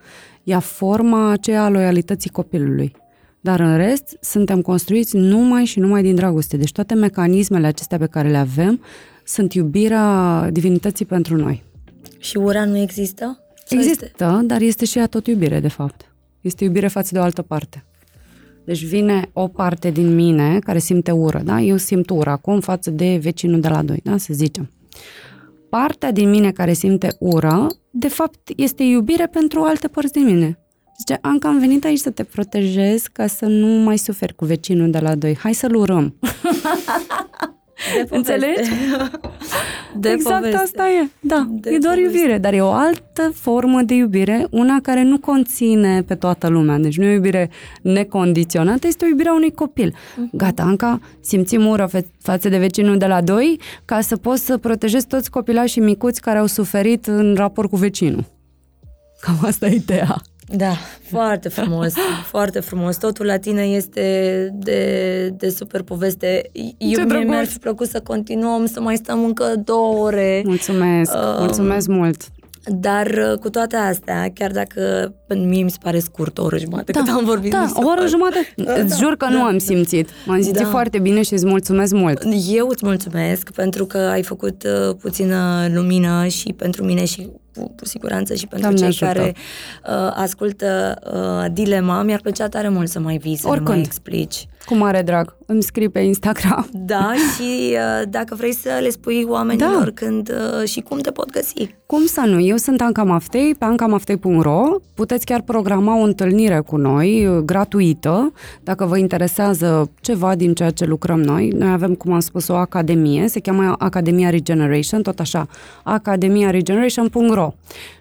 Ia forma aceea a loialității copilului. Dar în rest, suntem construiți numai și numai din dragoste. Deci toate mecanismele acestea pe care le avem sunt iubirea divinității pentru noi. Și ura nu există? există, este? dar este și ea tot iubire, de fapt. Este iubire față de o altă parte. Deci vine o parte din mine care simte ură, da? Eu simt ură acum față de vecinul de la doi, da? Să zicem. Partea din mine care simte ură, de fapt, este iubire pentru alte părți din mine. Zice, Anca, am venit aici să te protejez ca să nu mai suferi cu vecinul de la doi. Hai să-l urăm. De Înțelegi? De exact poveste. asta e. Da, De e doar poveste. iubire, dar e o altă formă de iubire, una care nu conține pe toată lumea. Deci nu e o iubire necondiționată, este o iubire a unui copil. Mhm. Gata, Anca, simțim ură fe- față de vecinul de la doi ca să poți să protejezi toți copilașii micuți care au suferit în raport cu vecinul. Cam asta e ideea. Da, foarte frumos, foarte frumos. Totul la tine este de, de super poveste. Eu mie drăguț. mi-ar fi plăcut să continuăm, să mai stăm încă două ore. Mulțumesc, Um, mulțumesc mult. Dar uh, cu toate astea, chiar dacă pentru mie mi se pare scurt o oră jumătate cât am vorbit. da, mi se o oră pare- jumătate. Da, Îți da, jur că da, nu am da. simțit. M-am simțit Da. foarte bine și îți mulțumesc mult. Eu îți mulțumesc pentru că ai făcut uh, puțină lumină și pentru mine și cu, cu siguranță și pentru Doamne cei ajută. care uh, ascultă uh, Dilema. Mi-ar plăcea tare mult să mai vii, să ne Oricând. mai explici. Cu mare drag. Îmi scrii pe Instagram. Da, și uh, dacă vrei să le spui oamenilor Da. când uh, și cum te pot găsi. Cum să nu? Eu sunt Anca Maftei, pe ancamaftei.ro. Puteți chiar programa o întâlnire cu noi, uh, gratuită, dacă vă interesează ceva din ceea ce lucrăm noi. Noi avem, cum am spus, o academie, se cheamă Academia Regeneration, tot așa, academiaregeneration.ro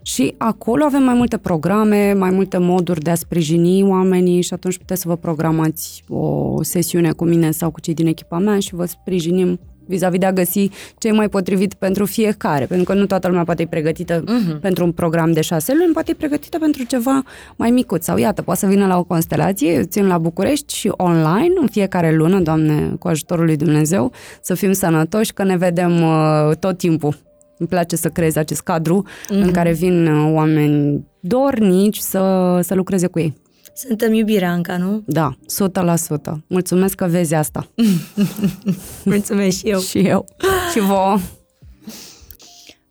și acolo avem mai multe programe, mai multe moduri de a sprijini oamenii și atunci puteți să vă programați o sesiune cu mine sau cu cei din echipa mea și vă sprijinim vis-a-vis de a găsi ce e mai potrivit pentru fiecare, pentru că nu toată lumea poate e pregătită uh-huh. pentru un program de șase luni, poate e pregătită pentru ceva mai micuț. Sau iată, poate să vină la o constelație, eu țin la București și online în fiecare lună, Doamne, cu ajutorul lui Dumnezeu, să fim sănătoși, că ne vedem uh, tot timpul. Îmi place să creez acest cadru uh-huh. în care vin uh, oameni dornici să, să lucreze cu ei. Suntem iubirea, Anca, nu? Da, 100%. Mulțumesc că vezi asta. Mulțumesc și eu. și eu. și vouă.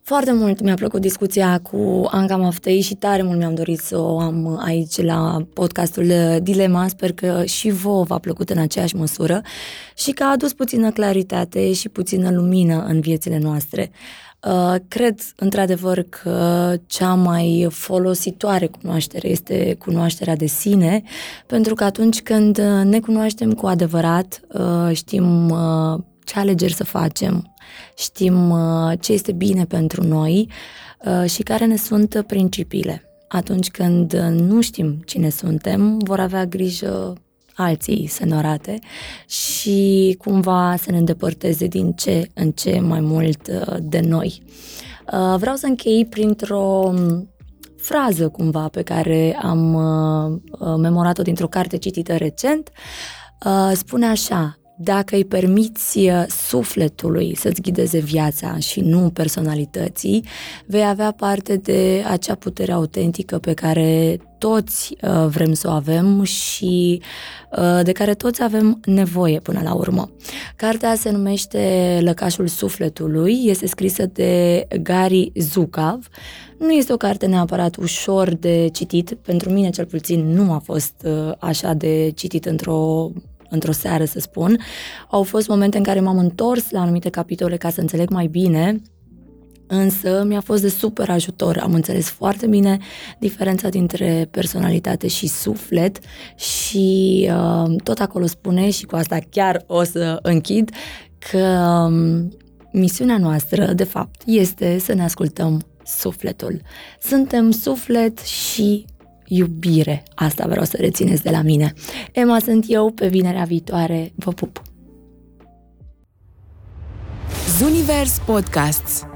Foarte mult mi-a plăcut discuția cu Anca Maftei și tare mult mi-am dorit să o am aici la podcastul Dilema. Sper că și vouă v-a plăcut în aceeași măsură și că a adus puțină claritate și puțină lumină în viețile noastre. Uh, Cred, într-adevăr, că cea mai folositoare cunoaștere este cunoașterea de sine, pentru că atunci când ne cunoaștem cu adevărat, uh, știm uh, ce alegeri să facem, știm uh, ce este bine pentru noi uh, și care ne sunt principiile. Atunci când nu știm cine suntem, vor avea grijă alții să ne arate și cumva să ne îndepărteze din ce în ce mai mult uh, de noi. Uh, Vreau să închei printr-o frază cumva pe care am uh, uh, memorat-o dintr-o carte citită recent. Uh, Spune așa, dacă îi permiți uh, sufletului să-ți ghideze viața și nu personalității, vei avea parte de acea putere autentică pe care toți uh, vrem să o avem și uh, de care toți avem nevoie până la urmă. Cartea se numește Lăcașul sufletului, este scrisă de Gary Zukav. Nu este o carte neapărat ușor de citit, pentru mine cel puțin nu a fost uh, așa de citit într-o într-o seară, să spun. Au fost momente în care m-am întors la anumite capitole ca să înțeleg mai bine, însă mi-a fost de super ajutor. Am înțeles foarte bine diferența dintre personalitate și suflet și uh, tot acolo spune, și cu asta chiar o să închid, că um, misiunea noastră, de fapt, este să ne ascultăm sufletul. Suntem suflet și iubire. Asta vreau să rețineți de la mine. Emma sunt eu, pe vinerea viitoare. Vă pup! Zunivers Podcasts